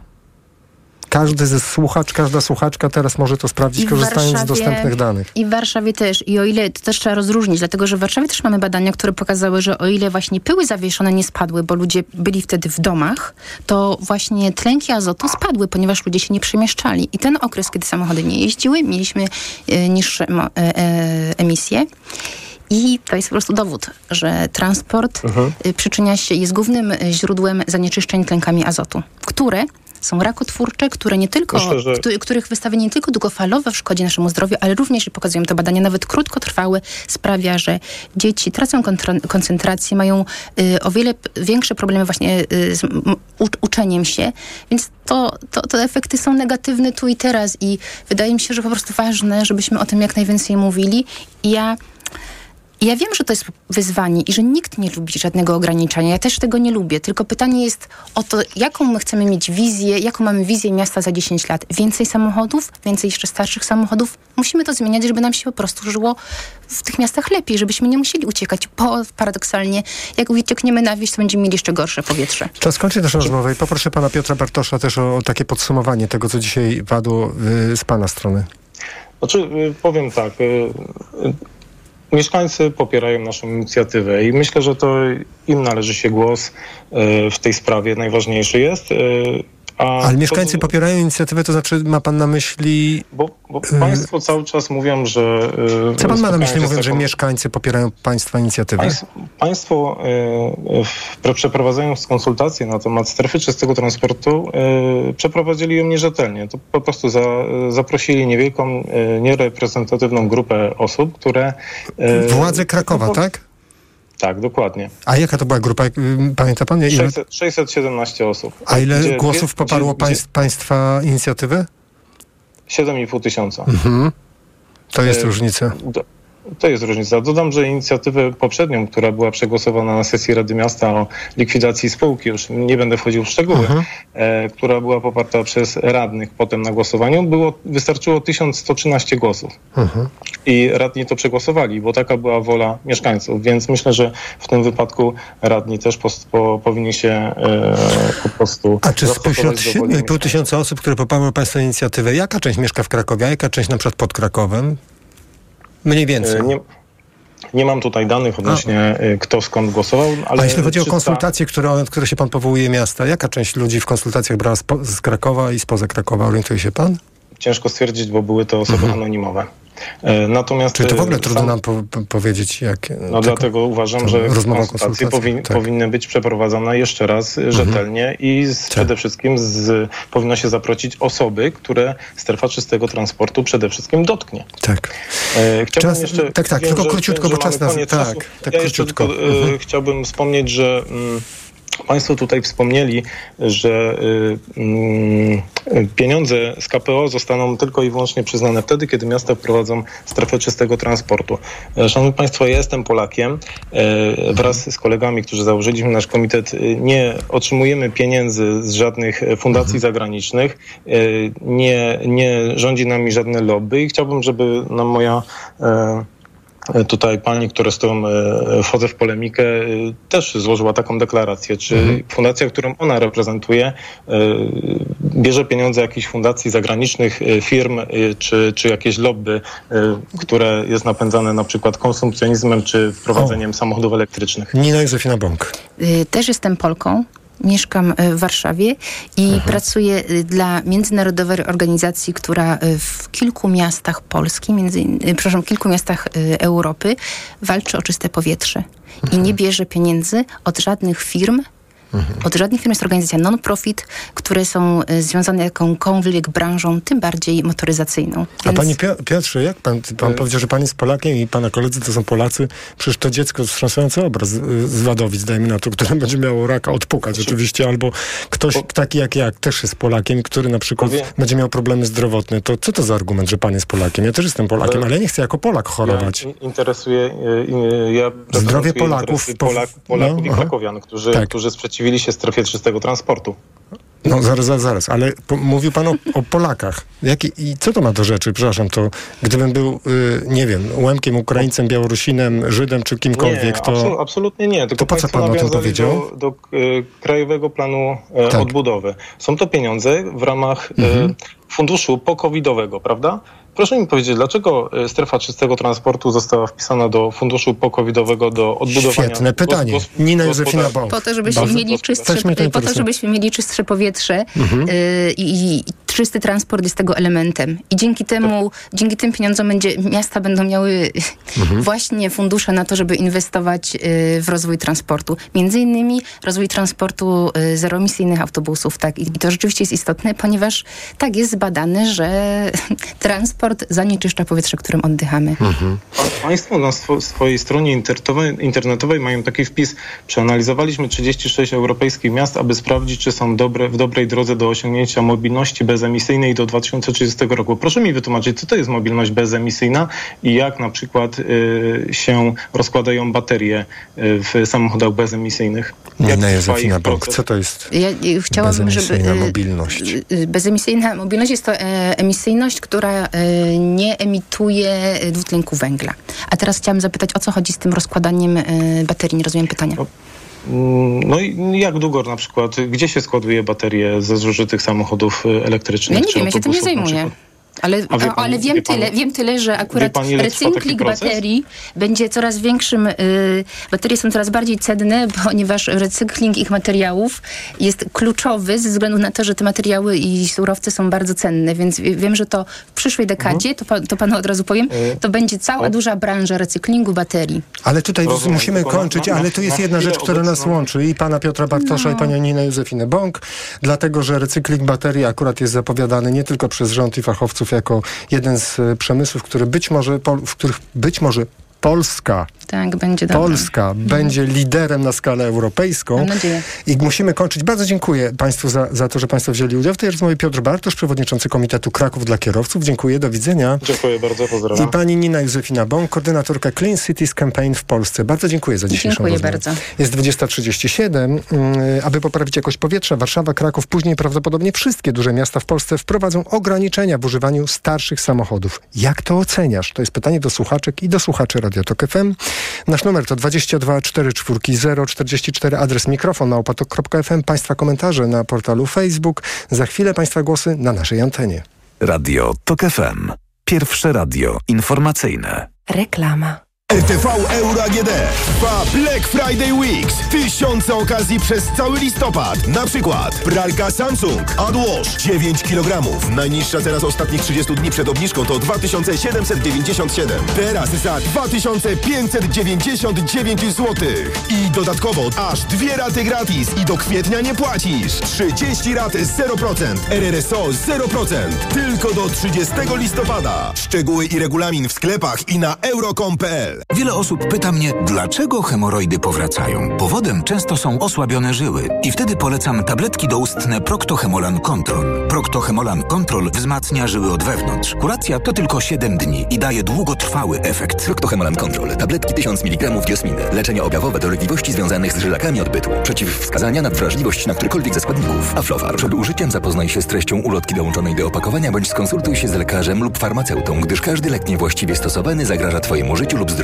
każdy ze słuchacz, każda słuchaczka teraz może to sprawdzić, korzystając z dostępnych danych. I w Warszawie też. I o ile to też trzeba rozróżnić, dlatego że w Warszawie też mamy badania, które pokazały, że o ile właśnie pyły zawieszone nie spadły, bo ludzie byli wtedy w domach, to właśnie tlenki azotu spadły, ponieważ ludzie się nie przemieszczali. I ten okres, kiedy samochody nie jeździły, mieliśmy e, niższe e, e, emisje. I to jest po prostu dowód, że transport mhm. przyczynia się, jest głównym źródłem zanieczyszczeń tlenkami azotu, które są rakotwórcze, które nie tylko, Myślę, że... których wystawienie nie tylko długofalowe w szkodzie naszemu zdrowiu, ale również, i pokazują to badania, nawet krótkotrwałe, sprawia, że dzieci tracą koncentrację, mają y, o wiele większe problemy właśnie y, z uczeniem się, więc to, to, to efekty są negatywne tu i teraz i wydaje mi się, że po prostu ważne, żebyśmy o tym jak najwięcej mówili. I ja ja wiem, że to jest wyzwanie i że nikt nie lubi żadnego ograniczenia. Ja też tego nie lubię. Tylko pytanie jest o to, jaką my chcemy mieć wizję, jaką mamy wizję miasta za 10 lat. Więcej samochodów, więcej jeszcze starszych samochodów. Musimy to zmieniać, żeby nam się po prostu żyło w tych miastach lepiej, żebyśmy nie musieli uciekać, bo paradoksalnie, jak uciekniemy na wieś, to będziemy mieli jeszcze gorsze powietrze. Czas kończy naszą rozmowę i poproszę pana Piotra Bartosza też o, o takie podsumowanie tego, co dzisiaj padło y, z pana strony. Znaczy, y, powiem tak. Mieszkańcy popierają naszą inicjatywę i myślę, że to im należy się głos e, w tej sprawie. Najważniejszy jest. A Ale mieszkańcy popierają inicjatywę, to znaczy ma pan na myśli... Bo, bo państwo cały czas mówią, że... y, Co pan ma na myśli mówiąc, że mieszkańcy popierają państwa inicjatywę? Państw, państwo y, w, przeprowadzając konsultacje na temat strefy czystego transportu y, przeprowadzili ją nierzetelnie. To po prostu za, zaprosili niewielką, y, niereprezentatywną grupę osób, które... y, Władze Krakowa, tak? Tak, dokładnie. A jaka to była grupa? ym, Pamięta pan? Ile? 600, 617 osób. A ile Gdzie- głosów poparło gdzie- państw, państwa inicjatywę? 7,5 tysiąca. Mhm. To jest E, różnica. Do, to jest różnica. Dodam, że inicjatywę poprzednią, która była przegłosowana na sesji Rady Miasta o likwidacji spółki, już nie będę wchodził w szczegóły, Mhm. e, która była poparta przez radnych potem na głosowaniu, było, wystarczyło 1113 głosów. Mhm. I radni to przegłosowali, bo taka była wola mieszkańców, więc myślę, że w tym wypadku radni też pos, po, powinni się e, po prostu A czy spośród do woli 7,5 tysiąca osób, które poparły państwa inicjatywę, jaka część mieszka w Krakowie, a jaka część na przykład pod Krakowem? Mniej więcej. E, Nie, nie mam tutaj danych odnośnie e, kto skąd głosował, ale... A jeśli chodzi o 300 konsultacje, które, które się pan powołuje miasta, jaka część ludzi w konsultacjach brała z Krakowa i spoza Krakowa? Orientuje się pan? Ciężko stwierdzić, bo były to osoby anonimowe. E, Natomiast... Czy to w ogóle e, trudno sam- nam po, po, powiedzieć, jak... No dlatego uważam, że konsultacje powin, tak. powinny być przeprowadzone jeszcze raz e, rzetelnie i z, przede wszystkim z, powinno się zaprosić osoby, które strefa czystego transportu przede wszystkim dotknie. Tak. E, chciałbym Czas- jeszcze, tak, tak, wiem, tylko że- króciutko, wiem, bo czas nas- tak, tak ja króciutko. tylko Mhm. chciałbym wspomnieć, że mm, Państwo tutaj wspomnieli, że y, mm, pieniądze z KPO zostaną tylko i wyłącznie przyznane wtedy, kiedy miasta wprowadzą strefę czystego transportu. E, Szanowni Państwo, ja jestem Polakiem. E, Wraz z kolegami, którzy założyliśmy nasz komitet, y, nie otrzymujemy pieniędzy z żadnych e, fundacji zagranicznych. E, Nie, nie rządzi nami żadne lobby i chciałbym, żeby nam moja Tutaj pani, która z którą e, wchodzę w polemikę, e, też złożyła taką deklarację. Czy fundacja, którą ona reprezentuje, e, bierze pieniądze jakichś fundacji zagranicznych, e, firm, e, czy, czy jakieś lobby, e, które jest napędzane na przykład konsumpcjonizmem, czy wprowadzeniem samochodów elektrycznych? Nina Józefina Bąk. Y, Też jestem Polką. Mieszkam y, w Warszawie i pracuję y, dla międzynarodowej organizacji, która y, w kilku miastach Polski, między, przepraszam, kilku miastach Europy walczy o czyste powietrze. I nie bierze pieniędzy od żadnych firm, od żadnych firm jest organizacja non-profit, które są y, związane z jakąkolwiek branżą, tym bardziej motoryzacyjną. A Więc- pani Pio- Piotrze, jak pan, pan powiedział, że pan jest Polakiem i pana koledzy to są Polacy? Przecież to dziecko wstrząsający obraz y, z Wadowic, dajmy na to, które [LAUGHS] będzie miało raka odpukać oczywiście, albo ktoś taki jak ja też jest Polakiem, który na przykład Powie- będzie miał problemy zdrowotne. To co to za argument, że pan jest Polakiem? Ja też jestem Polakiem, Ale- ale ja nie chcę jako Polak chorować. Ja in- interesuje, e, e, ja Zdrowie Polaków interesy po- Polak, Polaków no, i. Krakowian, którzy, Tak. którzy sprzeciwili się strefie czystego transportu. No zaraz, zaraz, zaraz, ale po, mówił pan o, o Polakach. Jaki, I co to ma do rzeczy? Przepraszam, to gdybym był, y, nie wiem, Łemkiem, Ukraińcem, Białorusinem, Żydem czy kimkolwiek, Nie, to... absolu- absolutnie nie. Tylko To po co pan o tym powiedział? Do, do e, Krajowego Planu e, Tak. Odbudowy. Są to pieniądze w ramach Mhm. e, funduszu pokowidowego, prawda? Proszę mi powiedzieć, dlaczego e, strefa czystego transportu została wpisana do funduszu pokowidowego do odbudowania... Świetne pytanie. gos- gos- Nina Józefina? Bąk. Po to, żebyśmy Bardzo- mieli czystsze, po to, żebyśmy mieli czystsze powietrze Mhm. y, i, czysty transport jest tego elementem. I dzięki temu, dzięki tym pieniądzom będzie, miasta będą miały Mhm. [LAUGHS] właśnie fundusze na to, żeby inwestować y, w rozwój transportu. Między innymi rozwój transportu y, zeroemisyjnych autobusów. Tak? I, I to rzeczywiście jest istotne, ponieważ tak jest zbadane, że [LAUGHS] transport zanieczyszcza powietrze, którym oddychamy. Pa- Państwo na swo- swojej stronie internetowej, internetowej mają taki wpis. Przeanalizowaliśmy 36 europejskich miast, aby sprawdzić, czy są dobre, w dobrej drodze do osiągnięcia mobilności bezemisyjnej do 2030 roku. Proszę mi wytłumaczyć, co to jest mobilność bezemisyjna i jak na przykład y, się rozkładają baterie y, w samochodach bezemisyjnych? Nina Józefina Bąk, co to jest Ja y, chciałabym, żeby... bezemisyjna y, mobilność? y, Bezemisyjna mobilność jest to e, emisyjność, która e, nie emituje e, dwutlenku węgla. A teraz chciałam zapytać, o co chodzi z tym rozkładaniem e, baterii? Nie rozumiem pytania. Mm, No i jak długo na przykład, gdzie się składuje baterie ze zużytych samochodów y, elektrycznych? Ja nie wiem, ja się tym nie zajmuję. Ale, pani- ale wiem, tyle, wiem tyle, że akurat pani, recykling baterii będzie coraz większym, y, baterie są coraz bardziej cenne, ponieważ recykling ich materiałów jest kluczowy ze względu na to, że te materiały i surowce są bardzo cenne, więc wie- wiem, że to w przyszłej dekadzie, to, pa, to panu od razu powiem, Mhm. Y, to będzie cała duża branża recyklingu baterii. Ale tutaj Rozumiem, musimy kończyć, na- ale tu jest na jedna rzecz, która nas łączy i pana Piotra Bartosza i panią Ninę Józefinę Bąk, dlatego, że recykling baterii akurat jest zapowiadany nie tylko przez rząd i fachowców jako jeden z e, przemysłów, który być może, w których być może Polska, Tak, będzie dobrze. Polska będzie liderem na skalę europejską. Mam nadzieję. I musimy kończyć. Bardzo dziękuję Państwu za, za to, że Państwo wzięli udział w tej rozmowie. Piotr Bartosz, przewodniczący Komitetu Kraków dla Kierowców. Dziękuję, do widzenia. Dziękuję bardzo, pozdrawiam. I pani Nina Józefina Bąk, koordynatorka Clean Cities Campaign w Polsce. Bardzo dziękuję za dzisiejszą Dziękuję rozmowę. bardzo. Jest 20.37. Mm, Aby poprawić jakość powietrza, Warszawa, Kraków, później prawdopodobnie wszystkie duże miasta w Polsce wprowadzą ograniczenia w używaniu starszych samochodów. Jak to oceniasz? To jest pytanie do słuchaczek i do słuchaczy Radio Tok FM. Nasz numer to 22 44 044, adres mikrofon na opatok.fm. Państwa komentarze na portalu Facebook. Za chwilę Państwa głosy na naszej antenie. Radio TOK FM. Pierwsze radio informacyjne. Reklama. RTV Euro AGD trwa Black Friday Weeks. Tysiące okazji przez cały listopad. Na przykład pralka Samsung AdWash 9 kg. Najniższa teraz ostatnich 30 dni przed obniżką to 2797. Teraz za 2599 zł. I dodatkowo aż dwie raty gratis i do kwietnia nie płacisz. 30 rat 0%. RRSO 0%. Tylko do 30 listopada. Szczegóły i regulamin w sklepach i na euro.com.pl. Wiele osób pyta mnie, dlaczego hemoroidy powracają. Powodem często są osłabione żyły i wtedy polecam tabletki doustne Proctohemolan Control. Proctohemolan Control wzmacnia żyły od wewnątrz. Kuracja to tylko 7 dni i daje długotrwały efekt. Proctohemolan Control. Tabletki 1000 mg diosminy. Leczenie objawowe dolegliwości związanych z żylakami odbytu. Przeciwwskazania na wrażliwość na którykolwiek ze składników. Aflofarm. Przed użyciem zapoznaj się z treścią ulotki dołączonej do opakowania bądź skonsultuj się z lekarzem lub farmaceutą, gdyż każdy lek niewłaściwie stosowany zagraża Twojemu życiu lub zdrowiu.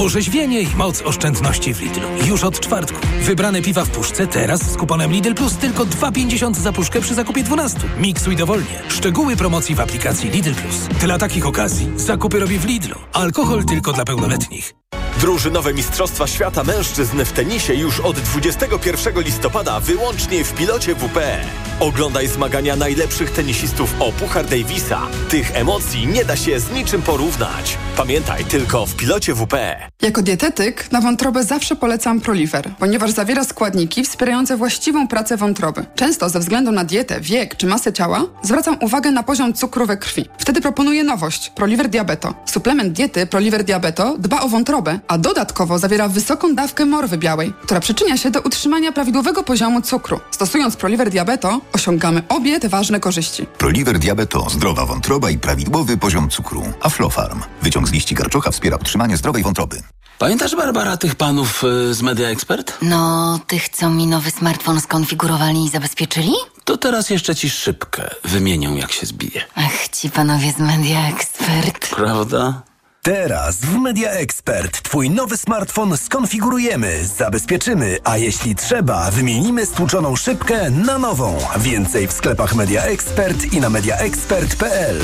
Orzeźwienie i moc oszczędności w Lidlu. Już od czwartku. Wybrane piwa w puszce teraz z kuponem Lidl Plus tylko 2,50 za puszkę przy zakupie 12. Miksuj dowolnie. Szczegóły promocji w aplikacji Lidl Plus. Dla takich okazji zakupy robię w Lidlu. Alkohol tylko dla pełnoletnich. Drużynowe Mistrzostwa Świata Mężczyzn w tenisie już od 21 listopada wyłącznie w pilocie WP. Oglądaj zmagania najlepszych tenisistów o Puchar Davisa. Tych emocji nie da się z niczym porównać. Pamiętaj, tylko w pilocie WP. Jako dietetyk na wątrobę zawsze polecam Proliver, ponieważ zawiera składniki wspierające właściwą pracę wątroby. Często ze względu na dietę, wiek czy masę ciała zwracam uwagę na poziom cukru we krwi. Wtedy proponuję nowość Proliver Diabeto. Suplement diety Proliver Diabeto dba o wątrobę, a dodatkowo zawiera wysoką dawkę morwy białej, która przyczynia się do utrzymania prawidłowego poziomu cukru. Stosując Proliver Diabeto osiągamy obie te ważne korzyści. Proliver Diabeto, zdrowa wątroba i prawidłowy poziom cukru. Aflofarm. Wyciąg z liści karczocha wspiera utrzymanie zdrowej wątroby. Pamiętasz, Barbara, tych panów y, z Media Expert? No, tych, co mi nowy smartfon skonfigurowali i zabezpieczyli? To teraz jeszcze ci szybkę wymienią, jak się zbije. Ach, ci panowie z Media Expert. Prawda? Teraz w Media Expert Twój nowy smartfon skonfigurujemy, zabezpieczymy, a jeśli trzeba, wymienimy stłuczoną szybkę na nową. Więcej w sklepach Media Expert i na mediaexpert.pl.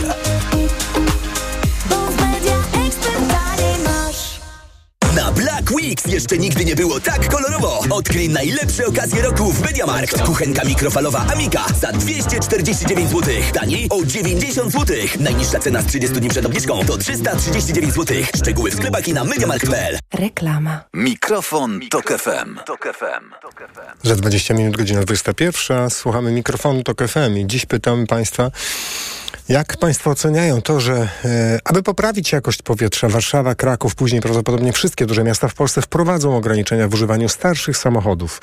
Black Weeks jeszcze nigdy nie było tak kolorowo. Odkryj najlepsze okazje roku w Mediamarkt. Kuchenka mikrofalowa Amika za 249 zł. Taniej o 90 zł. Najniższa cena z 30 dni przed obniżką to 339 zł. Szczegóły w sklepach i na mediamarkt.pl. Reklama. Mikrofon Tok FM. Tok FM. Za 20 minut, godzina 21. Słuchamy mikrofonu TOK FM i dziś pytamy Państwa, Jak Państwo oceniają to, że e, aby poprawić jakość powietrza, Warszawa, Kraków, później prawdopodobnie wszystkie duże miasta w Polsce wprowadzą ograniczenia w używaniu starszych samochodów?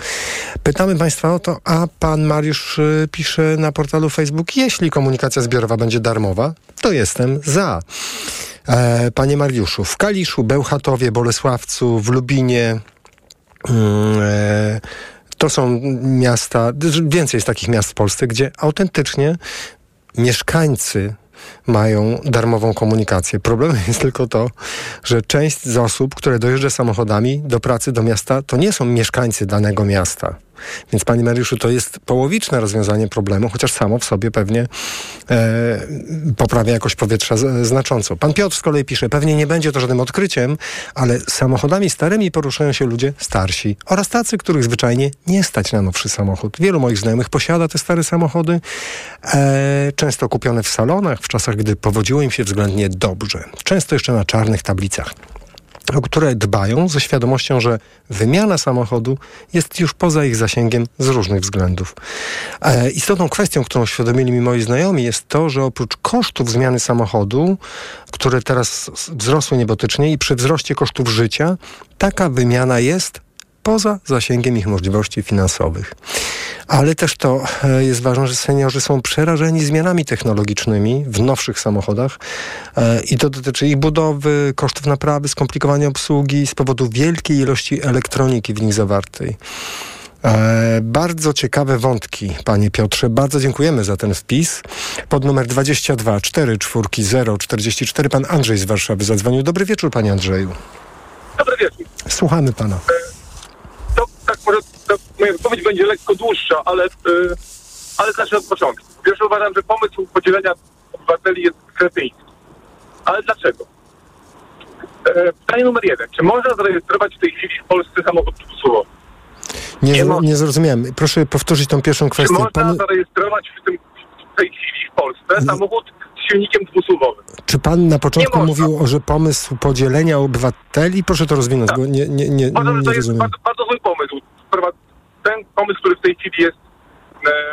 Pytamy Państwa o to, a Pan Mariusz e, pisze na portalu Facebook, jeśli komunikacja zbiorowa będzie darmowa, to jestem za. E, Panie Mariuszu, w Kaliszu, Bełchatowie, Bolesławcu, w Lubinie, mm, e, to są miasta, więcej jest takich miast w Polsce, gdzie autentycznie mieszkańcy mają darmową komunikację. Problemem jest tylko to, że część z osób, które dojeżdża samochodami do pracy, do miasta, to nie są mieszkańcy danego miasta. Więc Panie Mariuszu, to jest połowiczne rozwiązanie problemu, chociaż samo w sobie pewnie e, poprawia jakość powietrza znacząco. Pan Piotr z kolei pisze, pewnie nie będzie to żadnym odkryciem, ale samochodami starymi poruszają się ludzie starsi oraz tacy, których zwyczajnie nie stać na nowszy samochód. Wielu moich znajomych posiada te stare samochody, e, często kupione w salonach, w czasach, gdy powodziło im się względnie dobrze. Często jeszcze na czarnych tablicach o które dbają ze świadomością, że wymiana samochodu jest już poza ich zasięgiem z różnych względów. E, istotną kwestią, którą świadomili mi moi znajomi, jest to, że oprócz kosztów zmiany samochodu, które teraz wzrosły niebotycznie i przy wzroście kosztów życia, taka wymiana jest poza zasięgiem ich możliwości finansowych. Ale też to e, jest ważne, że seniorzy są przerażeni zmianami technologicznymi w nowszych samochodach e, i to dotyczy ich budowy, kosztów naprawy, skomplikowania obsługi z powodu wielkiej ilości elektroniki w nich zawartej. E, bardzo ciekawe wątki, panie Piotrze. Bardzo dziękujemy za ten wpis. Pod numer 22 44 044 pan Andrzej z Warszawy zadzwonił. Dobry wieczór, panie Andrzeju. Dobry wieczór. Słuchamy pana. To tak może to moja wypowiedź będzie lekko dłuższa, ale, yy, ale zacznę od początku. Pierwszy uważam, że pomysł podzielenia obywateli jest kretyński. Ale dlaczego? E, pytanie numer jeden. Czy można zarejestrować w tej chwili w Polsce samochód dwusłowy? Nie, nie, nie zrozumiałem. Proszę powtórzyć tą pierwszą Czy kwestię. można Pan, zarejestrować w, tym, w tej chwili w Polsce samochód z silnikiem dwusuwowym? czy pan na początku Nie mówił, o, że pomysł podzielenia obywateli? Proszę to rozwinąć, bo nie, nie, nie, Uważam, że nie to jest rozumiem. bardzo, bardzo zły pomysł. Ten pomysł, który w tej chwili jest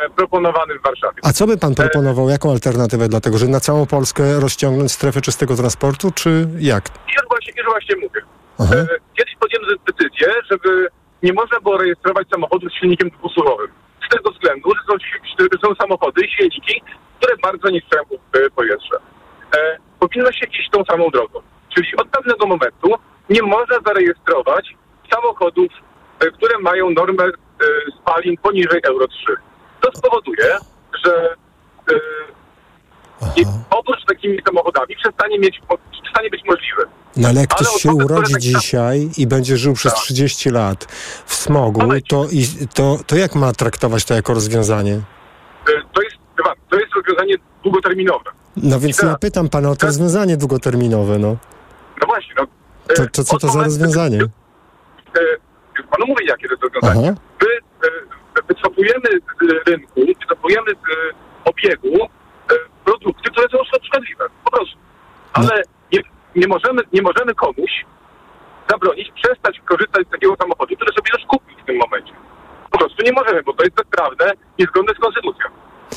e, proponowany w Warszawie. A co by pan proponował? Jaką alternatywę? Dlatego, że na całą Polskę rozciągnąć strefę czystego transportu, czy jak? I już właśnie, już właśnie mówię. E, kiedyś podjęłem decyzję, żeby nie można było rejestrować samochodu z silnikiem dwusuwowym. Z tego względu, że są, że są samochody, silniki, które bardzo niszczą e, powietrze. E, powinno się iść tą samą drogą. Czyli od pewnego momentu nie można zarejestrować samochodów, e, które mają normę e, spalin poniżej Euro 3. To spowoduje, że e, i podróż takimi samochodami przestanie, mieć, przestanie być możliwy. No ale jak ktoś Ale się osoby, które urodzi tak dzisiaj i będzie żył przez 30 lat w smogu, to, i, to, to jak ma traktować to jako rozwiązanie? E, To jest, to jest rozwiązanie długoterminowe. No więc ja pytam pana o to rozwiązanie długoterminowe, no. No właśnie, no. To, to co to za rozwiązanie? E, panu mówię, jakie to jest rozwiązanie. Aha. My e, wycofujemy z rynku, wycofujemy z e, obiegu e, produkty, które są szkodliwe. Po prostu. Ale nie, nie, możemy, nie możemy komuś zabronić przestać korzystać z takiego samochodu, który sobie już kupił w tym momencie. Po prostu nie możemy, bo to jest bezprawne, niezgodne z konstytucją.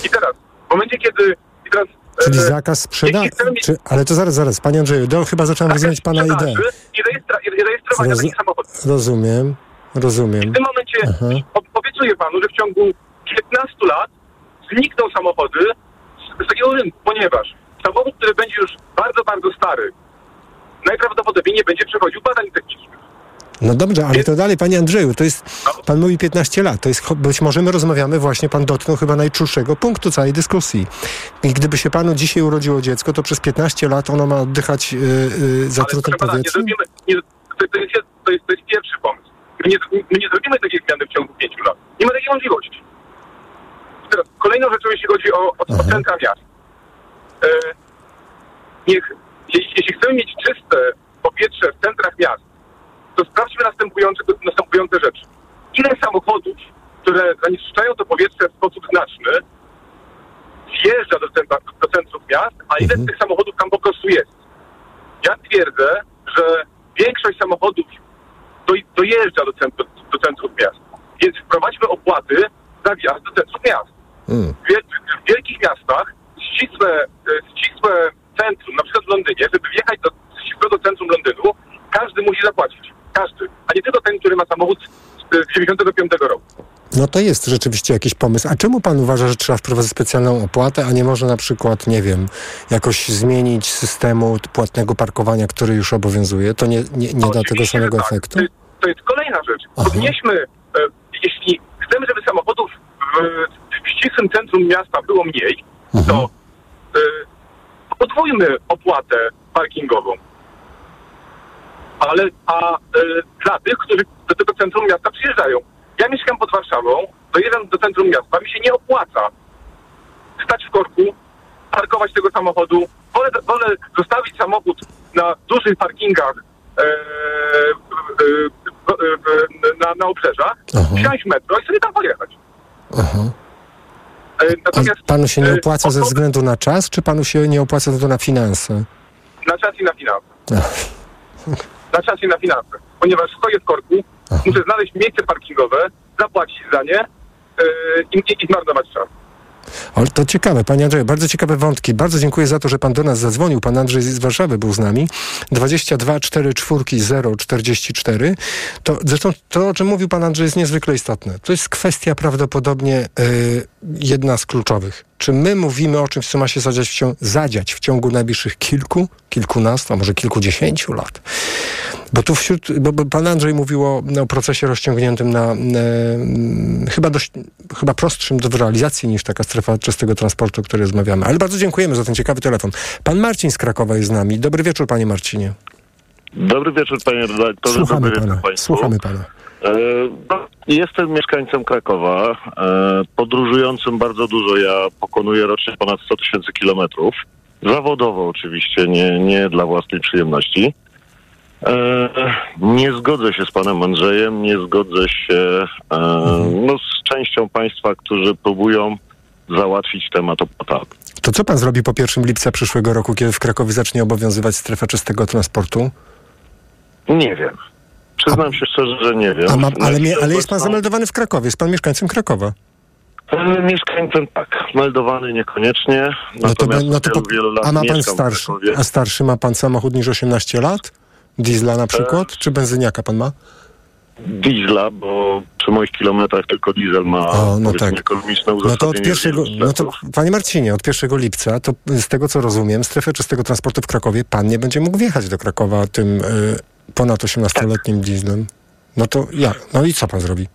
I teraz, w momencie, kiedy... I teraz, Czyli e, zakaz sprzedaży. Czy, ale to zaraz, zaraz, panie Andrzeju, do, chyba zacząłem rozumieć pana ideę. I, rejestra, i rejestrowania Rozu- takich samochodów. Rozumiem, rozumiem. W tym momencie Aha. ob- obiecuję panu, że w ciągu 15 lat znikną samochody z, z takiego rynku, ponieważ samochód, który będzie już bardzo, bardzo stary, najprawdopodobniej nie będzie przechodził badań technicznych. No dobrze, ale to dalej, panie Andrzeju, to jest, pan mówi 15 lat, to jest, być może my rozmawiamy właśnie, pan dotknął chyba najczulszego punktu całej dyskusji. I gdyby się panu dzisiaj urodziło dziecko, to przez 15 lat ono ma oddychać yy, yy, zatrutym nie powietrzem? zrobimy, nie, to, jest, to, jest, to jest pierwszy pomysł. My nie, my nie zrobimy takiej zmiany w ciągu 5 lat. Nie ma takiej możliwości. Teraz kolejną rzeczą, jeśli chodzi o, o, o centra miast. E, niech, jeśli, jeśli chcemy mieć czyste powietrze w centrach miast, to sprawdźmy następujące, następujące rzeczy. Ile samochodów, które zanieczyszczają to powietrze w sposób znaczny, wjeżdża do, centra, do centrów miast, a ile z tych samochodów tam po prostu jest? Ja twierdzę, że większość samochodów dojeżdża do, centrum, do centrów miast. Więc wprowadźmy opłaty za wjazd do centrów miast. Mm. W, wiel- w wielkich miastach ścisłe, e, ścisłe centrum, na przykład w Londynie, żeby wjechać do ścisłego centrum Londynu, każdy musi zapłacić. Każdy. A nie tylko ten, który ma samochód z 95 roku. No to jest rzeczywiście jakiś pomysł. A czemu pan uważa, że trzeba wprowadzić specjalną opłatę, a nie może na przykład, nie wiem, jakoś zmienić systemu płatnego parkowania, który już obowiązuje? To nie, nie, nie da tego samego tak. efektu? To, to jest kolejna rzecz. Powinniśmy, e, jeśli chcemy, żeby samochodów w, w ścisłym centrum miasta było mniej, to e, podwójmy opłatę parkingową. Ale a e, dla tych, którzy do tego centrum miasta przyjeżdżają. Ja mieszkam pod Warszawą, dojeżdżam do centrum miasta, mi się nie opłaca stać w korku, parkować tego samochodu. Wolę, wolę zostawić samochód na dużych parkingach e, e, e, na, na obrzeżach, wsiąść w metro i sobie tam pojechać. Aha. E, natomiast Panu się nie e, opłaca ze względu na czas, czy panu się nie opłaca ze względu na finanse? na czas i na finanse. Na czas i na finanse. Ponieważ stoję w korku, muszę znaleźć miejsce parkingowe, zapłacić za nie e, i, i, i zmarnować czas. Ale to ciekawe, panie Andrzeju, bardzo ciekawe wątki. Bardzo dziękuję za to, że pan do nas zadzwonił. Pan Andrzej z Warszawy był z nami. 22 4 4 0 44. To, zresztą to, o czym mówił pan Andrzej, jest niezwykle istotne. To jest kwestia prawdopodobnie y, jedna z kluczowych. Czy my mówimy o czymś, co ma się zadziać w, ciągu, zadziać w ciągu najbliższych kilku, kilkunastu, a może kilkudziesięciu lat? Bo tu wśród, bo, bo pan Andrzej mówił o, o procesie rozciągniętym na e, chyba dość, chyba prostszym do realizacji niż taka strefa czystego transportu, o której rozmawiamy. Ale bardzo dziękujemy za ten ciekawy telefon. Pan Marcin z Krakowa jest z nami. Dobry wieczór, panie Marcinie. Dobry wieczór, panie redaktorze. Słuchamy Dobry pana. Słuchamy pana. E, jestem mieszkańcem Krakowa, e, podróżującym bardzo dużo. Ja pokonuję rocznie ponad 100 tysięcy kilometrów. Zawodowo oczywiście, nie, nie dla własnej przyjemności. E, nie zgodzę się z panem Andrzejem, nie zgodzę się e, no, z częścią państwa, którzy próbują załatwić temat opłatami. To co pan zrobi po 1 lipca przyszłego roku, kiedy w Krakowie zacznie obowiązywać strefa czystego transportu? Nie wiem. Przyznam się szczerze, że nie wiem. Ma, ale, mie, chwilę ale jest pan obecną- zameldowany w Krakowie, jest pan mieszkańcem Krakowa. E, Mieszkańcem tak, meldowany niekoniecznie. No to, no to po, a ma pan starszy, a starszy ma pan samochód niż 18 lat? Diesla na przykład? Czy benzyniaka pan ma? Diesla, bo przy moich kilometrach tylko diesel ma O, no tak. ekonomiczne No to od pierwszego, no to panie Marcinie, od 1 lipca, to z tego co rozumiem, strefę czystego transportu w Krakowie, pan nie będzie mógł wjechać do Krakowa tym y, ponad 18-letnim dieslem. No to jak? No i co pan zrobi?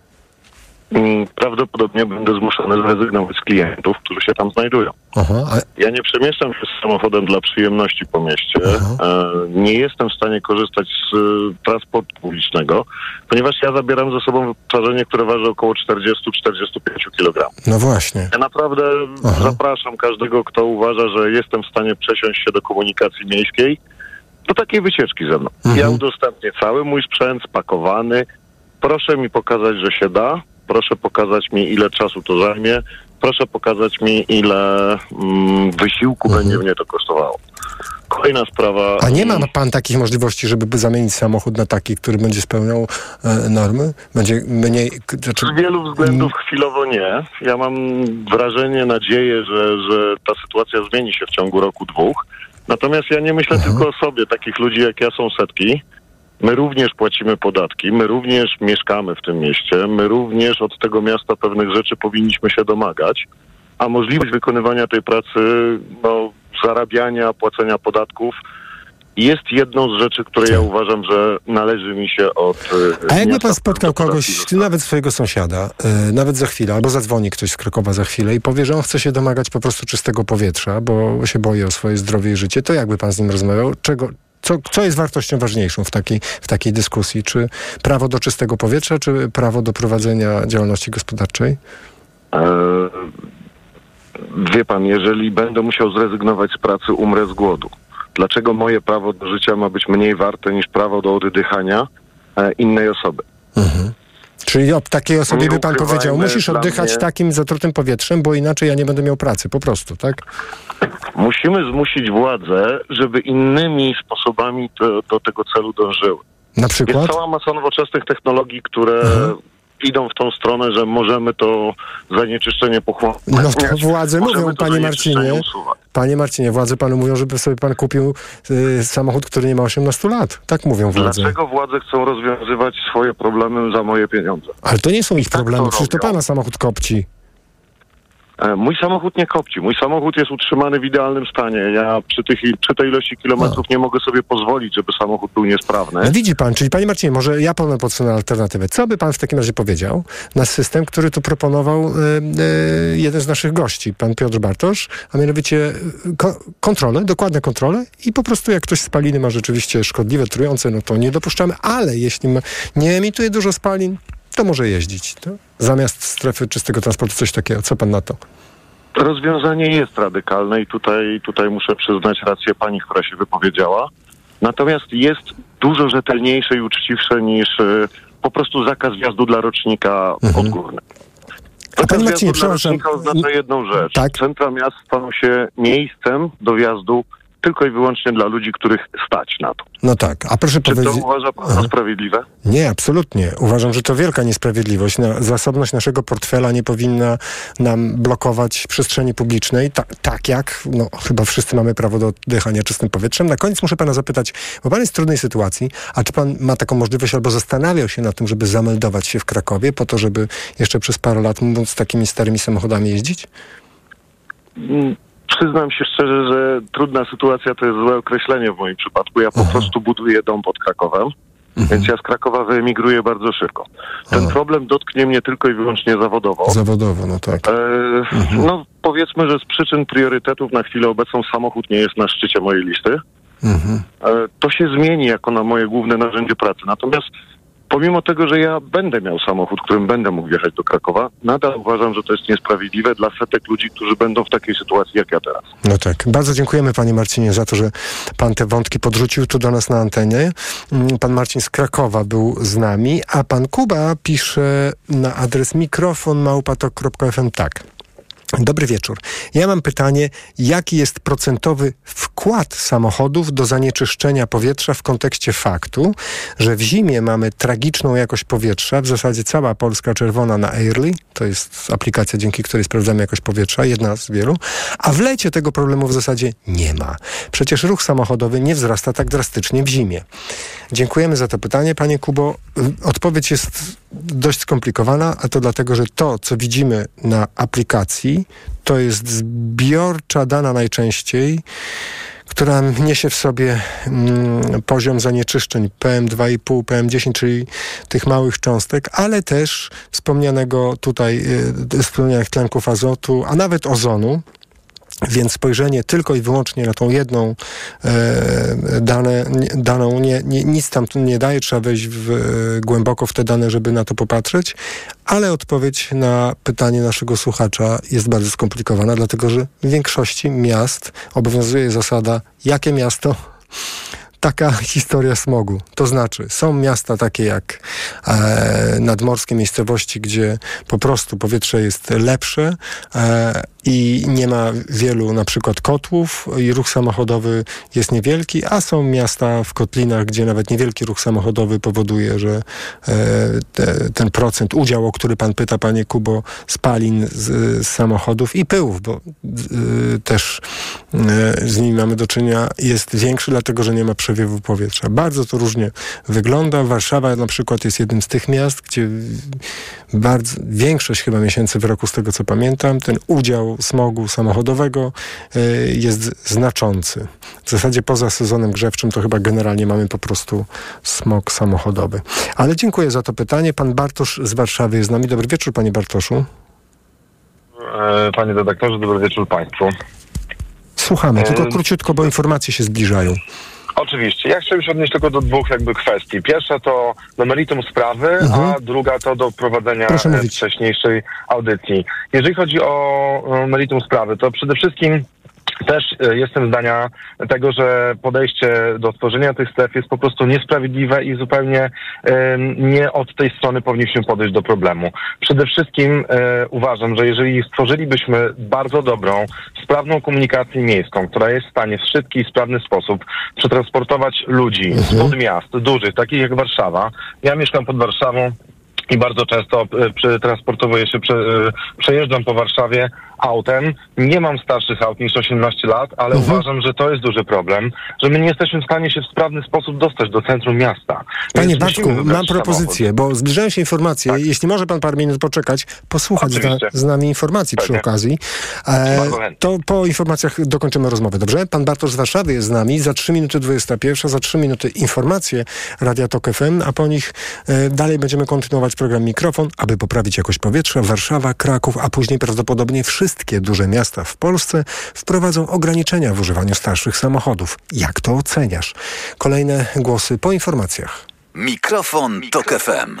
Mm, Prawdopodobnie będę zmuszony zrezygnować z klientów, którzy się tam znajdują. Aha, Ja nie przemieszczam się z samochodem dla przyjemności po mieście. E, nie jestem w stanie korzystać z e, transportu publicznego, ponieważ ja zabieram ze sobą wyposażenie, które waży około 40-45 kg. no właśnie. Ja naprawdę zapraszam każdego, kto uważa, że jestem w stanie przesiąść się do komunikacji miejskiej, do takiej wycieczki ze mną. Mhm. Ja udostępnię cały mój sprzęt spakowany. Proszę mi pokazać, że się da. Proszę pokazać mi, ile czasu to zajmie. Proszę pokazać mi, ile mm, wysiłku będzie mnie to kosztowało. Kolejna sprawa. Mhm. A nie ma pan takich możliwości, żeby zamienić samochód na taki, który będzie spełniał e, normy? Będzie mniej... Znaczy, Z wielu względów chwilowo nie. Ja mam wrażenie, nadzieję, że, że ta sytuacja zmieni się w ciągu roku, dwóch. Natomiast ja nie myślę tylko o sobie. Takich ludzi jak ja są setki. My również płacimy podatki, my również mieszkamy w tym mieście, my również od tego miasta pewnych rzeczy powinniśmy się domagać, a możliwość wykonywania tej pracy, no, zarabiania, płacenia podatków jest jedną z rzeczy, które ja uważam, że należy mi się od. e, A jakby pan spotkał kogoś, nawet swojego sąsiada, y, nawet za chwilę, albo zadzwoni ktoś z Krakowa za chwilę i powie, że on chce się domagać po prostu czystego powietrza, bo się boi o swoje zdrowie i życie, to jakby pan z nim rozmawiał? Czego, co, co jest wartością ważniejszą w takiej, w takiej dyskusji? Czy prawo do czystego powietrza, czy prawo do prowadzenia działalności gospodarczej? E, wie pan, jeżeli będę musiał zrezygnować z pracy, umrę z głodu. Dlaczego moje prawo do życia ma być mniej warte niż prawo do oddychania e, innej osoby? Czyli o takiej osobie by pan powiedział, musisz oddychać mnie- takim zatrutym powietrzem, bo inaczej ja nie będę miał pracy, po prostu, tak? Musimy zmusić władze, żeby innymi sposobami do, do tego celu dążyły. Na przykład? Jest cała masa nowoczesnych technologii, które idą w tą stronę, że możemy to zanieczyszczenie pochłonąć. No [LAUGHS] to władze Możemy mówią, to panie Marcinie, usuwać. panie Marcinie, władze panu mówią, żeby sobie pan kupił y, samochód, który nie ma 18 lat. Tak mówią władze. Dlaczego władze chcą rozwiązywać swoje problemy za moje pieniądze? Ale to nie są ich problemy, to przecież to robią. pana samochód kopci. E, Mój samochód nie kopci. Mój samochód jest utrzymany w idealnym stanie. Ja przy, tych, przy tej ilości kilometrów nie mogę sobie pozwolić, żeby samochód był niesprawny. No widzi pan, czyli panie Marcinie, może ja panu podsunę alternatywę. Co by pan w takim razie powiedział na system, który tu proponował y, y, jeden z naszych gości, pan Piotr Bartosz, a mianowicie ko- kontrolę, dokładne kontrole i po prostu jak ktoś spaliny ma rzeczywiście szkodliwe, trujące, no to nie dopuszczamy, ale jeśli ma, nie emituje dużo spalin, to może jeździć. To zamiast strefy czystego transportu coś takiego. Co pan na to? Rozwiązanie jest radykalne i tutaj, tutaj muszę przyznać rację pani, która się wypowiedziała. Natomiast jest dużo rzetelniejsze i uczciwsze niż e, po prostu zakaz wjazdu dla rocznika odgórny. A Zakaz Marcinie, przepraszam. rocznika oznacza jedną rzecz. Tak. Centra miast staną się miejscem do wjazdu tylko i wyłącznie dla ludzi, których stać na to. No tak, a proszę Czy to powiedzieć... uważa pan za sprawiedliwe? Nie, absolutnie. Uważam, że to wielka niesprawiedliwość. Na, zasobność naszego portfela nie powinna nam blokować przestrzeni publicznej, ta, tak jak no, chyba wszyscy mamy prawo do oddychania czystym powietrzem. Na koniec muszę pana zapytać, bo pan jest w trudnej sytuacji, a czy pan ma taką możliwość albo zastanawiał się nad tym, żeby zameldować się w Krakowie po to, żeby jeszcze przez parę lat móc takimi starymi samochodami jeździć? Mm, Przyznam się szczerze, że trudna sytuacja to jest złe określenie w moim przypadku. Ja po prostu buduję dom pod Krakowem, więc ja z Krakowa wyemigruję bardzo szybko. Ten problem dotknie mnie tylko i wyłącznie zawodowo. Zawodowo, no tak. E, No powiedzmy, że z przyczyn priorytetów na chwilę obecną samochód nie jest na szczycie mojej listy. Mhm. E, To się zmieni jako na moje główne narzędzie pracy. Natomiast pomimo tego, że ja będę miał samochód, którym będę mógł jechać do Krakowa, nadal uważam, że to jest niesprawiedliwe dla setek ludzi, którzy będą w takiej sytuacji jak ja teraz. No tak. Bardzo dziękujemy panie Marcinie za to, że pan te wątki podrzucił tu do nas na antenie. Mm, Pan Marcin z Krakowa był z nami, a pan Kuba pisze na adres mikrofonmałpatok.fm tak. Dobry wieczór. Ja mam pytanie, jaki jest procentowy wkład samochodów do zanieczyszczenia powietrza w kontekście faktu, że w zimie mamy tragiczną jakość powietrza, w zasadzie cała Polska czerwona na Airly, to jest aplikacja, dzięki której sprawdzamy jakość powietrza, jedna z wielu, a w lecie tego problemu w zasadzie nie ma. Przecież ruch samochodowy nie wzrasta tak drastycznie w zimie. Dziękujemy za to pytanie, panie Kubo. Odpowiedź jest dość skomplikowana, a to dlatego, że to, co widzimy na aplikacji, to jest zbiorcza dana najczęściej, która niesie w sobie mm, poziom zanieczyszczeń PM2,5, PM10, czyli tych małych cząstek, ale też wspomnianego tutaj, y, wspomnianych tlenków azotu, a nawet ozonu. Więc spojrzenie tylko i wyłącznie na tą jedną e, dane, daną nie, nie, nic tam nie daje, trzeba wejść w, e, głęboko w te dane, żeby na to popatrzeć, ale odpowiedź na pytanie naszego słuchacza jest bardzo skomplikowana, dlatego że w większości miast obowiązuje zasada, jakie miasto, taka [LAUGHS] historia smogu. To znaczy, są miasta takie jak e, nadmorskie miejscowości, gdzie po prostu powietrze jest lepsze e, i nie ma wielu na przykład kotłów i ruch samochodowy jest niewielki, a są miasta w kotlinach, gdzie nawet niewielki ruch samochodowy powoduje, że e, te, ten procent, udział, o który pan pyta, panie Kubo, spalin z, z samochodów i pyłów, bo y, też y, z nimi mamy do czynienia, jest większy, dlatego że nie ma przewiewu powietrza. Bardzo to różnie wygląda. Warszawa na przykład jest jednym z tych miast, gdzie bardzo, większość chyba miesięcy w roku, z tego co pamiętam, ten udział smogu samochodowego y, jest znaczący. W zasadzie poza sezonem grzewczym to chyba generalnie mamy po prostu smog samochodowy. Ale dziękuję za to pytanie. Pan Bartosz z Warszawy jest z nami. Dobry wieczór, panie Bartoszu. E, Panie redaktorze, dobry wieczór Państwu. Słuchamy, tylko E, króciutko, bo informacje się zbliżają. Oczywiście. Ja chciałbym się odnieść tylko do dwóch jakby kwestii. Pierwsza to do meritum sprawy, Mhm. a druga to do prowadzenia e, wcześniejszej audycji. Jeżeli chodzi o e, meritum sprawy, to przede wszystkim też e, jestem zdania tego, że podejście do tworzenia tych stref jest po prostu niesprawiedliwe i zupełnie em, nie od tej strony powinniśmy podejść do problemu. Przede wszystkim e, uważam, że jeżeli stworzylibyśmy bardzo dobrą, sprawną komunikację miejską, która jest w stanie w szybki i sprawny sposób przetransportować ludzi spod miast dużych, takich jak Warszawa. Ja mieszkam pod Warszawą, i bardzo często e, przy, transportowuję się, e, przejeżdżam po Warszawie autem. Nie mam starszych aut niż 18 lat, ale Mhm. uważam, że to jest duży problem, że my nie jesteśmy w stanie się w sprawny sposób dostać do centrum miasta. Panie Bartku, mam propozycję, bo zbliżają się informacje. Jeśli może pan parę minut poczekać, posłuchać zna, z nami informacji przy Pewnie. okazji. E, to po informacjach dokończymy rozmowę, dobrze? Pan Bartosz z Warszawy jest z nami. Za 3 minuty 21, za 3 minuty informacje Radia Tok FM, a po nich e, dalej będziemy kontynuować program Mikrofon, aby poprawić jakość powietrza. Warszawa, Kraków, a później prawdopodobnie wszystkie duże miasta w Polsce wprowadzą ograniczenia w używaniu starszych samochodów. Jak to oceniasz? Kolejne głosy po informacjach. Mikrofon, Tok FM.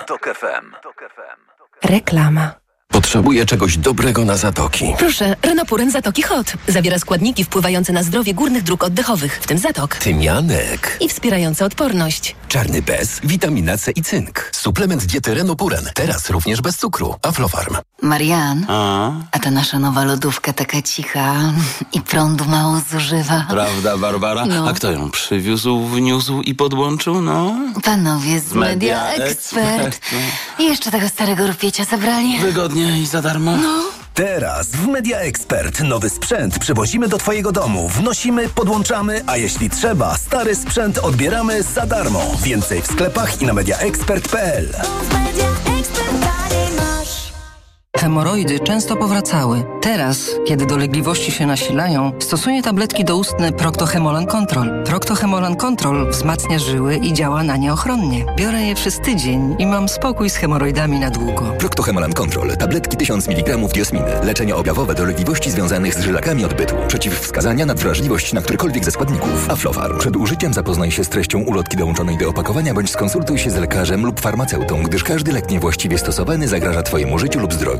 Reklama. Potrzebuję czegoś dobrego na zatoki. Proszę, Renopuren Zatoki Hot. Zawiera składniki wpływające na zdrowie górnych dróg oddechowych, w tym zatok. Tymianek. I wspierające odporność. Czarny bez, witamina C i cynk. Suplement diety Renopuren. Teraz również bez cukru. Aflofarm. Marian, a ta nasza nowa lodówka taka cicha [LAUGHS] i prądu mało zużywa. Prawda, Barbara? No. A kto ją przywiózł, wniósł i podłączył? No. Panowie z Media Media Expert. No. I jeszcze tego starego rupiecia zabrali. Wygodnie i za darmo. No. Teraz w Media Expert nowy sprzęt przywozimy do Twojego domu, wnosimy, podłączamy, a jeśli trzeba, stary sprzęt odbieramy za darmo. Więcej w sklepach i na mediaexpert.pl. Hemoroidy często powracały. Teraz, kiedy dolegliwości się nasilają, stosuję tabletki doustne Proctohemolan Control. Proctohemolan Control wzmacnia żyły i działa na nie ochronnie. Biorę je przez tydzień i mam spokój z hemoroidami na długo. Proctohemolan Control. Tabletki 1000 mg diosminy. Leczenie objawowe dolegliwości związanych z żylakami odbytu. Przeciwwskazania na wrażliwość na którykolwiek ze składników. Aflofarm. Przed użyciem zapoznaj się z treścią ulotki dołączonej do opakowania bądź skonsultuj się z lekarzem lub farmaceutą, gdyż każdy lek niewłaściwie stosowany zagraża Twojemu życiu lub zdrowiu.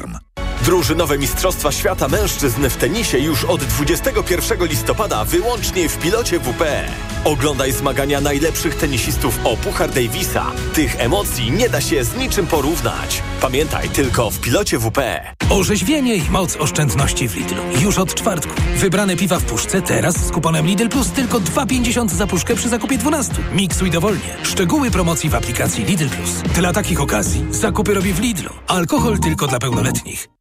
Drużynowe Mistrzostwa Świata Mężczyzn w tenisie już od 21 listopada wyłącznie w pilocie WP. Oglądaj zmagania najlepszych tenisistów o Puchar Davisa. Tych emocji nie da się z niczym porównać. Pamiętaj tylko w pilocie WP. Orzeźwienie i moc oszczędności w Lidlu. Już od czwartku. Wybrane piwa w puszce teraz z kuponem Lidl Plus tylko 2,50 za puszkę przy zakupie 12. Miksuj dowolnie. Szczegóły promocji w aplikacji Lidl Plus. Dla takich okazji zakupy robi w Lidlu. Alkohol tylko dla pełnoletnich.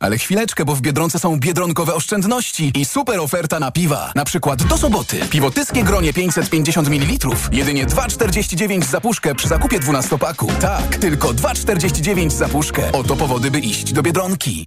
Ale chwileczkę, bo w Biedronce są biedronkowe oszczędności i super oferta na piwa. Na przykład do soboty. Piwo Tyskie Gronie 550 ml. Jedynie 2,49 za puszkę przy zakupie 12-paku. Tak, tylko 2,49 za puszkę. Oto powody, by iść do Biedronki.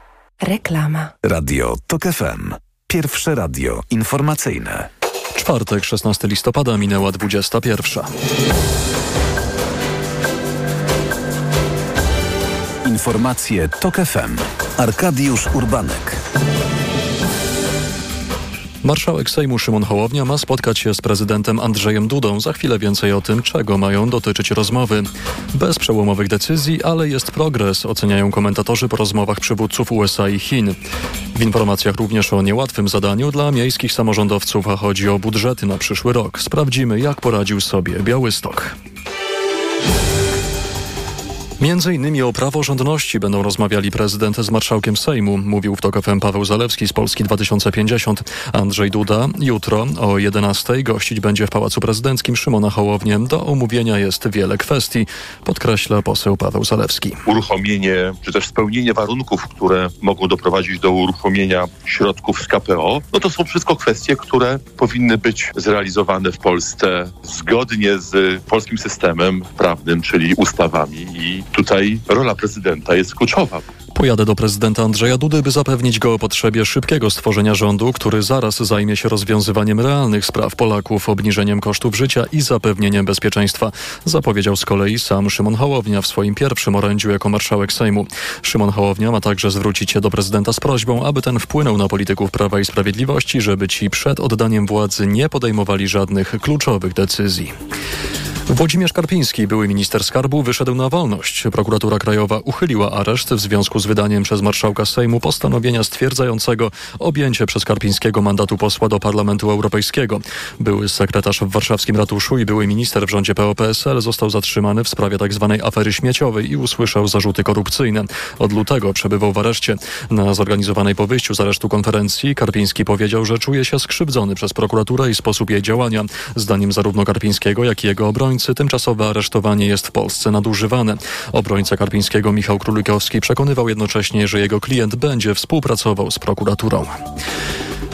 Reklama. Radio TOK FM. Pierwsze radio informacyjne. Czwartek, 16 listopada, minęła 21. Informacje TOK FM. Arkadiusz Urbanek. Marszałek Sejmu Szymon Hołownia ma spotkać się z prezydentem Andrzejem Dudą. Za chwilę więcej o tym, czego mają dotyczyć rozmowy. Bez przełomowych decyzji, ale jest progres, oceniają komentatorzy po rozmowach przywódców USA i Chin. W informacjach również o niełatwym zadaniu dla miejskich samorządowców, a chodzi o budżety na przyszły rok. Sprawdzimy, jak poradził sobie Białystok. Między innymi o praworządności będą rozmawiali prezydent z marszałkiem Sejmu, mówił w TOK FM Paweł Zalewski z Polski 2050. Andrzej Duda jutro o 11 gościć będzie w Pałacu Prezydenckim Szymona Hołownię. Do omówienia jest wiele kwestii, podkreśla poseł Paweł Zalewski. Uruchomienie, czy też spełnienie warunków, które mogą doprowadzić do uruchomienia środków z KPO, no to są wszystko kwestie, które powinny być zrealizowane w Polsce zgodnie z polskim systemem prawnym, czyli ustawami i tutaj rola prezydenta jest kluczowa. Pojadę do prezydenta Andrzeja Dudy, by zapewnić go o potrzebie szybkiego stworzenia rządu, który zaraz zajmie się rozwiązywaniem realnych spraw Polaków, obniżeniem kosztów życia i zapewnieniem bezpieczeństwa. Zapowiedział z kolei sam Szymon Hołownia w swoim pierwszym orędziu jako marszałek Sejmu. Szymon Hołownia ma także zwrócić się do prezydenta z prośbą, aby ten wpłynął na polityków Prawa i Sprawiedliwości, żeby ci przed oddaniem władzy nie podejmowali żadnych kluczowych decyzji. Włodzimierz Karpiński, były minister skarbu, wyszedł na wolność. Prokuratura Krajowa uchyliła areszt w związku z wydaniem przez marszałka Sejmu postanowienia stwierdzającego objęcie przez Karpińskiego mandatu posła do Parlamentu Europejskiego. Były sekretarz w warszawskim ratuszu i były minister w rządzie PO-PSL został zatrzymany w sprawie tzw. Tak afery śmieciowej i usłyszał zarzuty korupcyjne. Od lutego przebywał w areszcie. Na zorganizowanej po wyjściu z aresztu konferencji Karpiński powiedział, że czuje się skrzywdzony przez prokuraturę i sposób jej działania. Zdaniem zarówno Karpińskiego, jak i jego obrońcy tymczasowe aresztowanie jest w Polsce nadużywane. Obrońca Karpińskiego Michał Królikowski przekonywał jednocześnie, że jego klient będzie współpracował z prokuraturą.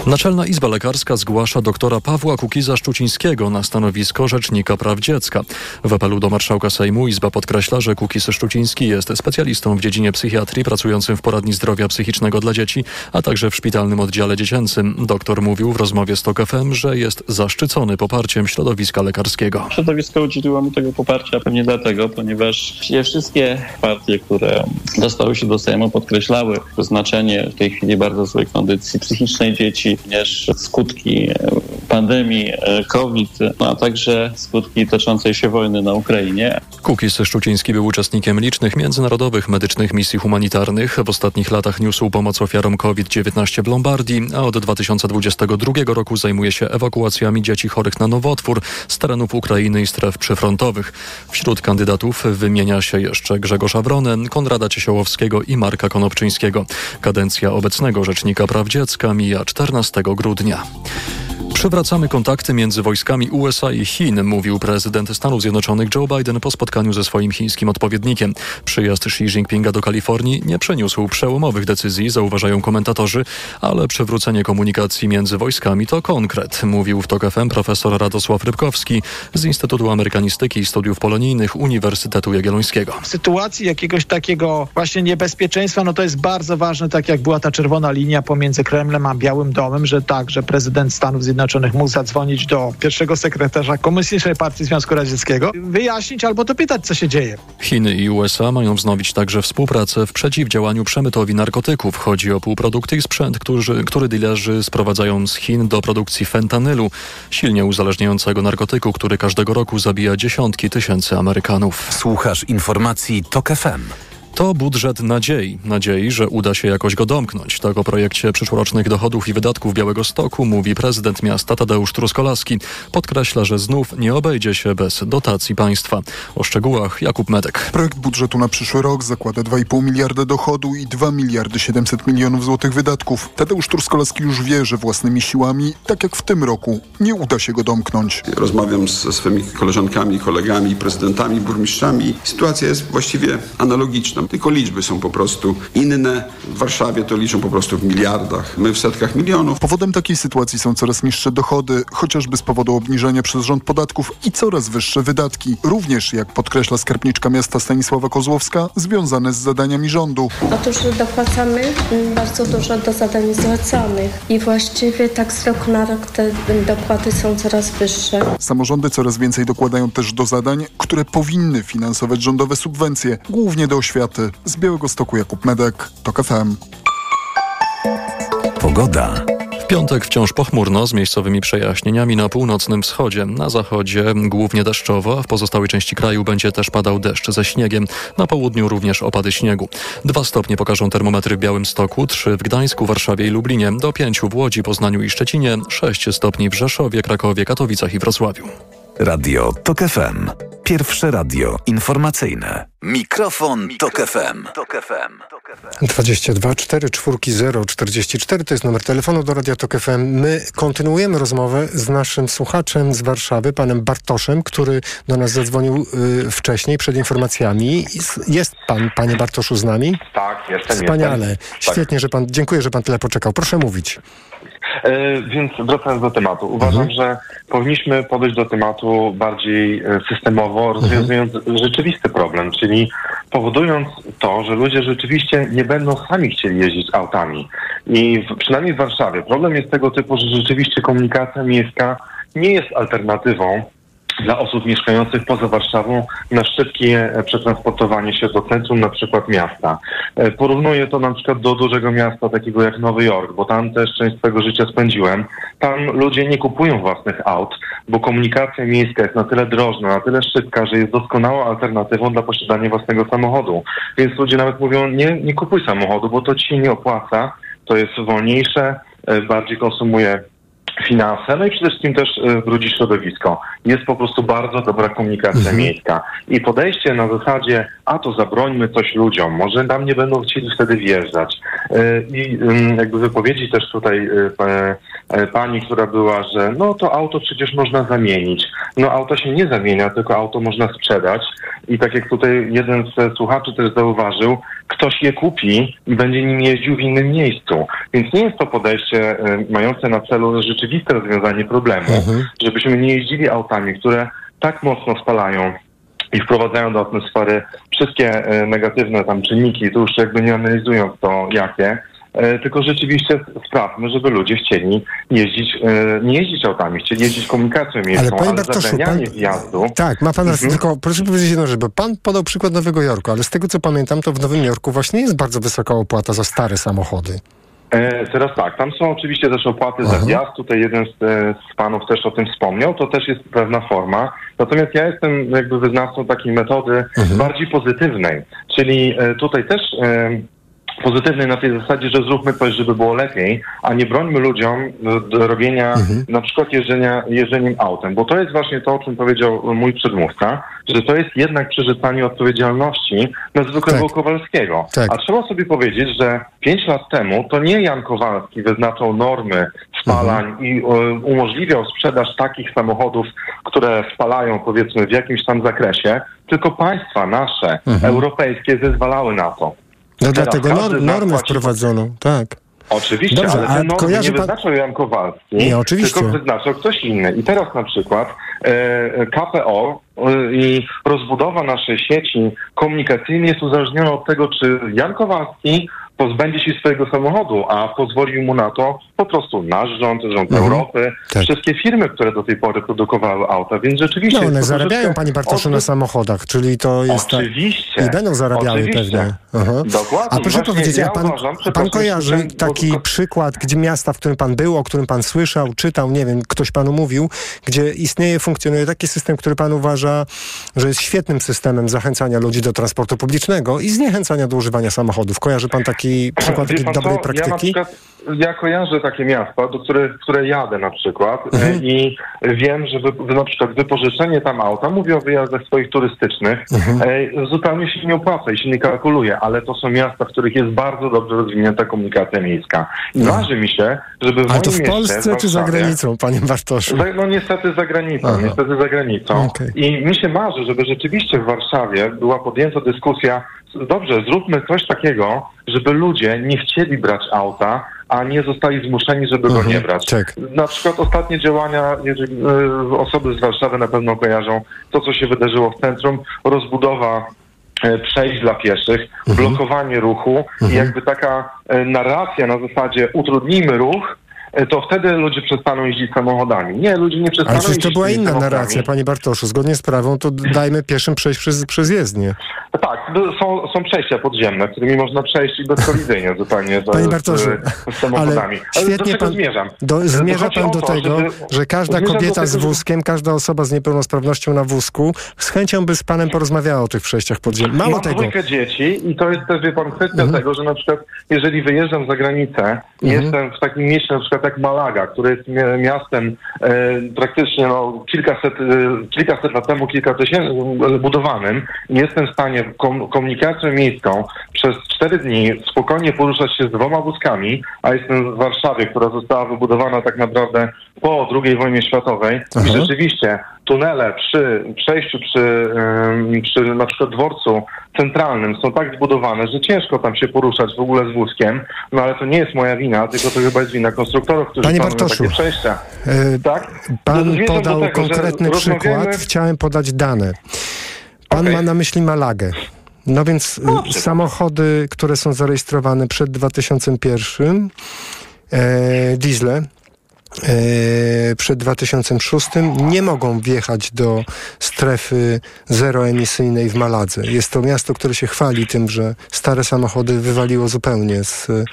Naczelna Izba Lekarska zgłasza doktora Pawła Kukiza-Szczucińskiego na stanowisko Rzecznika Praw Dziecka. W apelu do marszałka Sejmu Izba podkreśla, że Kukiz-Szczuciński jest specjalistą w dziedzinie psychiatrii pracującym w poradni zdrowia psychicznego dla dzieci, a także w szpitalnym oddziale dziecięcym. Doktor mówił w rozmowie z TOK FM, że jest zaszczycony poparciem środowiska lekarskiego. Środowisko udzieliło mu tego poparcia pewnie dlatego, ponieważ wszystkie partie, które dostały się do Sejmu podkreślały znaczenie w tej chwili bardzo złej kondycji psychicznej dzieci, również skutki pandemii e, COVID, no, a także skutki toczącej się wojny na Ukrainie. Kukis Szczuciński był uczestnikiem licznych międzynarodowych medycznych misji humanitarnych. W ostatnich latach niósł pomoc ofiarom COVID-19 w Lombardii, a od 2022 roku zajmuje się ewakuacjami dzieci chorych na nowotwór z terenów Ukrainy i stref przyfrontowych. Wśród kandydatów wymienia się jeszcze Grzegorza Wronę, Konrada Ciesiołowskiego i Marka Konopczyńskiego. Kadencja obecnego Rzecznika Praw Dziecka mija 14 grudnia. Przywracamy kontakty między wojskami USA i Chin, mówił prezydent Stanów Zjednoczonych Joe Biden po spotkaniu ze swoim chińskim odpowiednikiem. Przyjazd Xi Jinpinga do Kalifornii nie przyniósł przełomowych decyzji, zauważają komentatorzy, ale przywrócenie komunikacji między wojskami to konkret, mówił w TOK FM profesor Radosław Rybkowski z Instytutu Amerykanistyki i Studiów Polonijnych Uniwersytetu Jagiellońskiego. W sytuacji jakiegoś takiego właśnie niebezpieczeństwa, no to jest bardzo ważne, tak jak była ta czerwona linia pomiędzy Kremlem a Białym Domem, że tak, że prezydent Stanów Zjednoczonych Zjednoczonych mógł zadzwonić do pierwszego sekretarza Komunistycznej Partii Związku Radzieckiego, wyjaśnić albo dopytać, co się dzieje. Chiny i USA mają wznowić także współpracę w przeciwdziałaniu przemytowi narkotyków. Chodzi o półprodukty i sprzęt, który, który dealerzy sprowadzają z Chin do produkcji fentanylu, silnie uzależniającego narkotyku, który każdego roku zabija dziesiątki tysięcy Amerykanów. Słuchasz informacji TOK FM. To budżet nadziei. Nadziei, że uda się jakoś go domknąć. Tak o projekcie przyszłorocznych dochodów i wydatków Białego Stoku mówi prezydent miasta Tadeusz Truskolaski. Podkreśla, że znów nie obejdzie się bez dotacji państwa. O szczegółach Jakub Medek. Projekt budżetu na przyszły rok zakłada 2,5 miliarda dochodu i 2 miliardy 700 milionów złotych wydatków. Tadeusz Truskolaski już wie, że własnymi siłami, tak jak w tym roku, nie uda się go domknąć. Rozmawiam ze swymi koleżankami, kolegami, prezydentami, burmistrzami. Sytuacja jest właściwie analogiczna tylko liczby są po prostu inne. W Warszawie to liczą po prostu w miliardach, my w setkach milionów. Powodem takiej sytuacji są coraz niższe dochody, chociażby z powodu obniżenia przez rząd podatków i coraz wyższe wydatki. Również, jak podkreśla skarbniczka miasta Stanisława Kozłowska, związane z zadaniami rządu. Otóż dopłacamy bardzo dużo do zadań zlecanych i właściwie tak z roku na rok te dopłaty są coraz wyższe. Samorządy coraz więcej dokładają też do zadań, które powinny finansować rządowe subwencje, głównie do oświaty z Białego Stoku Jakub Medek, TOK FM. Pogoda. Piątek wciąż pochmurno z miejscowymi przejaśnieniami na północnym wschodzie. Na zachodzie głównie deszczowo, a w pozostałej części kraju będzie też padał deszcz ze śniegiem. Na południu również opady śniegu. Dwa stopnie pokażą termometry w Białym Stoku, trzy w Gdańsku, Warszawie i Lublinie, do pięciu w Łodzi, Poznaniu i Szczecinie, sześć stopni w Rzeszowie, Krakowie, Katowicach i Wrocławiu. Radio TOK FM. Pierwsze radio informacyjne. Mikrofon, Tok FM. 22 4 4 0 44 to jest numer telefonu do Radia Tok FM. My kontynuujemy rozmowę z naszym słuchaczem z Warszawy, panem Bartoszem, który do nas zadzwonił y, wcześniej przed informacjami. Jest pan, panie Bartoszu, z nami? Tak, jestem. Wspaniale. Jestem. Świetnie, że pan, dziękuję, że pan tyle poczekał. Proszę mówić. E, więc wracając do tematu, uważam, Mhm. że powinniśmy podejść do tematu bardziej e, systemowo, rozwiązując rzeczywisty problem, czyli powodując to, że ludzie rzeczywiście nie będą sami chcieli jeździć autami. I w, przynajmniej w Warszawie problem jest tego typu, że rzeczywiście komunikacja miejska nie jest alternatywą dla osób mieszkających poza Warszawą na szybkie e, przetransportowanie się do centrum na przykład miasta. E, Porównuję to na przykład do dużego miasta takiego jak Nowy Jork, bo tam też część swojego życia spędziłem. Tam ludzie nie kupują własnych aut, bo komunikacja miejska jest na tyle drożna, na tyle szybka, że jest doskonałą alternatywą dla posiadania własnego samochodu. Więc ludzie nawet mówią, nie, nie kupuj samochodu, bo to ci nie opłaca, to jest wolniejsze, e, bardziej konsumuje finanse, no i przede wszystkim też brudzi środowisko. Jest po prostu bardzo dobra komunikacja miejska. I podejście na zasadzie, a to zabrońmy coś ludziom, może nam nie będą chcieli wtedy wjeżdżać. Y, I jakby wypowiedzi też tutaj e, pani, która była, że no to auto przecież można zamienić. No auto się nie zamienia, tylko auto można sprzedać. I tak jak tutaj jeden z słuchaczy też zauważył, ktoś je kupi i będzie nim jeździł w innym miejscu. Więc nie jest to podejście e, mające na celu rzeczywiste rozwiązanie problemu, żebyśmy nie jeździli autami, które tak mocno spalają i wprowadzają do atmosfery wszystkie e, negatywne tam czynniki, tu już jakby nie analizując to jakie, tylko rzeczywiście sprawmy, żeby ludzie chcieli jeździć, e, nie jeździć autami, chcieli jeździć komunikacją miejską, panie ale Bartoszu, pan- wjazdu... Tak, ma pan Mhm. tylko proszę powiedzieć jedną rzecz, bo pan podał przykład Nowego Jorku, ale z tego co pamiętam, to w Nowym Jorku właśnie jest bardzo wysoka opłata za stare samochody. E, teraz tak, tam są oczywiście też opłaty za wjazd. Tutaj jeden z, e, z panów też o tym wspomniał. To też jest pewna forma. Natomiast ja jestem jakby wyznawcą takiej metody bardziej pozytywnej. Czyli e, tutaj też e, pozytywnej na tej zasadzie, że zróbmy coś, żeby było lepiej, a nie brońmy ludziom do robienia na przykład jeżdżenia, jeżdżeniem autem. Bo to jest właśnie to, o czym powiedział mój przedmówca, że to jest jednak przerzucanie odpowiedzialności na zwykłego Kowalskiego. Tak. A trzeba sobie powiedzieć, że pięć lat temu to nie Jan Kowalski wyznaczał normy spalań i e, umożliwiał sprzedaż takich samochodów, które spalają powiedzmy w jakimś tam zakresie, tylko państwa nasze, europejskie zezwalały na to. No dlatego każdy nor- z nas normy płaci- wprowadzono, tak. Oczywiście, Dobrze, ale te normy kojarzy nie pan- wyznaczał Jan Kowalski, Nie, oczywiście. tylko wyznaczał ktoś inny. I teraz na przykład e, KPO e, i rozbudowa naszej sieci komunikacyjnej jest uzależniona od tego, czy Jan Kowalski pozbędzie się swojego samochodu, a pozwolił mu na to po prostu nasz rząd, rząd Mhm. Europy, wszystkie firmy, które do tej pory produkowały auta, więc rzeczywiście... No one zarabiają, troszeczkę Pani Bartoszu, na samochodach, czyli to jest... ta- Oczywiście. I będą zarabiały Oczywiście. pewnie. Aha. Dokładnie. A proszę Właśnie powiedzieć, ja a pan, uważam, pan kojarzy ten- taki przykład, gdzie miasta, w którym pan był, o którym pan słyszał, czytał, nie wiem, ktoś panu mówił, gdzie istnieje, funkcjonuje taki system, który pan uważa, że jest świetnym systemem zachęcania ludzi do transportu publicznego i zniechęcania do używania samochodów. Kojarzy pan taki przykład takiej pan dobrej co? Ja, na praktyki? przykład, ja kojarzę takie miasta, do których, w które jadę na przykład Mhm. e, i wiem, że wy, na przykład wypożyczenie tam auta, mówię o wyjazdach swoich turystycznych, Mhm. e, zupełnie się nie opłaca i się nie kalkuluje, ale to są miasta, w których jest bardzo dobrze rozwinięta komunikacja miejska. I marzy mi się, żeby w Ale to w mieście, Polsce czy za granicą, panie Bartoszu? no niestety za granicą, Aha. niestety za granicą. Okej. I mi się marzy, żeby rzeczywiście w Warszawie była podjęta dyskusja, dobrze, zróbmy coś takiego, żeby ludzie nie chcieli brać auta, a nie zostali zmuszeni, żeby go Mhm, nie brać. tak. Na przykład ostatnie działania, jeżeli e, osoby z Warszawy na pewno kojarzą to, co się wydarzyło w centrum, rozbudowa e, przejść dla pieszych, Mhm. blokowanie ruchu i jakby taka e, narracja na zasadzie utrudnijmy ruch, to wtedy ludzie przestaną jeździć samochodami. Nie, ludzie nie przestaną Ale przecież to była inna samochodami. narracja, panie Bartoszu. Zgodnie z prawą to dajmy pieszym przejść przez, przez jezdnię. Tak, no, są, są przejścia podziemne, którymi można przejść i bezkolizyjnie zupełnie z, Panie Bartoszu, z, z samochodami. ale do świetnie czego pan, zmierzam? do, zmierza pan do tego, żeby- że każda do kobieta z tego, żeby- wózkiem, każda osoba z niepełnosprawnością na wózku z chęcią by z panem porozmawiała o tych przejściach podziemnych. Mało Mam tego. dwójkę dzieci i to jest też, wie pan, kwestia Mhm. tego, że na przykład jeżeli wyjeżdżam za granicę i Mhm. jestem w takim mieście na przykład jak Malaga, który jest mi- miastem e, praktycznie no, kilkaset, e, kilkaset lat temu, kilka tysięcy e, budowanym i jestem w stanie kom, komunikacją miejską przez cztery dni spokojnie poruszać się z dwoma wózkami, a jestem w Warszawie, która została wybudowana tak naprawdę po II wojnie światowej Aha. i rzeczywiście tunele przy przejściu przy, przy na przykład dworcu centralnym są tak zbudowane, że ciężko tam się poruszać w ogóle z wózkiem, no ale to nie jest moja wina, tylko to chyba jest wina konstruktorów, którzy Panie Bartoszu, takie przejścia. E, Tak? Pan No, zmierzam do podał tego, konkretny rozmawiamy- przykład, chciałem podać dane. Pan ma na myśli Malagę. No więc y, samochody, które są zarejestrowane przed 2001, e, diesle, e, przed 2006 nie mogą wjechać do strefy zeroemisyjnej w Maladze. Jest to miasto, które się chwali tym, że stare samochody wywaliło zupełnie z, e,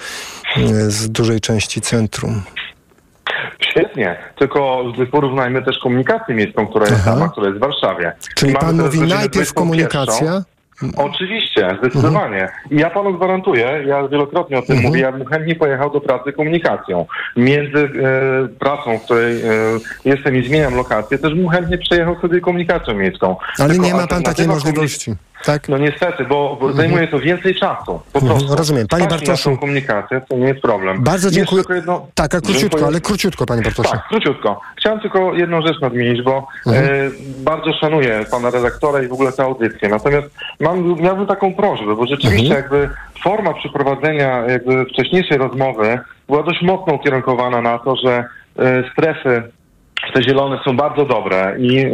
z dużej części centrum. Świetnie, tylko porównajmy też komunikację miejską, która jest Aha. tam, która jest w Warszawie. Czyli pan mówi najpierw 21. komunikacja, Oczywiście, zdecydowanie. I ja panu gwarantuję, ja wielokrotnie o tym Mhm. mówię, ja bym chętnie pojechał do pracy komunikacją. Między e, pracą, w której e, jestem i zmieniam lokację, też bym chętnie przejechał sobie komunikacją miejską. ale Tylko nie ma pan takiej możliwości. Tak? No niestety, bo, bo zajmuje to więcej czasu. Po Mhm, prostu. rozumiem. Panie Bartoszu. komunikację to nie jest problem. Bardzo dziękuję. jedno- Tak, a króciutko, Dziękuję. ale króciutko, panie Bartoszu. Tak, króciutko. Chciałem tylko jedną rzecz nadmienić, bo Mhm. e, bardzo szanuję pana redaktora i w ogóle tę audycję. Natomiast mam, miałbym taką prośbę, bo rzeczywiście Mhm. jakby forma przeprowadzenia jakby wcześniejszej rozmowy była dość mocno ukierunkowana na to, że e, strefy te zielone są bardzo dobre i y,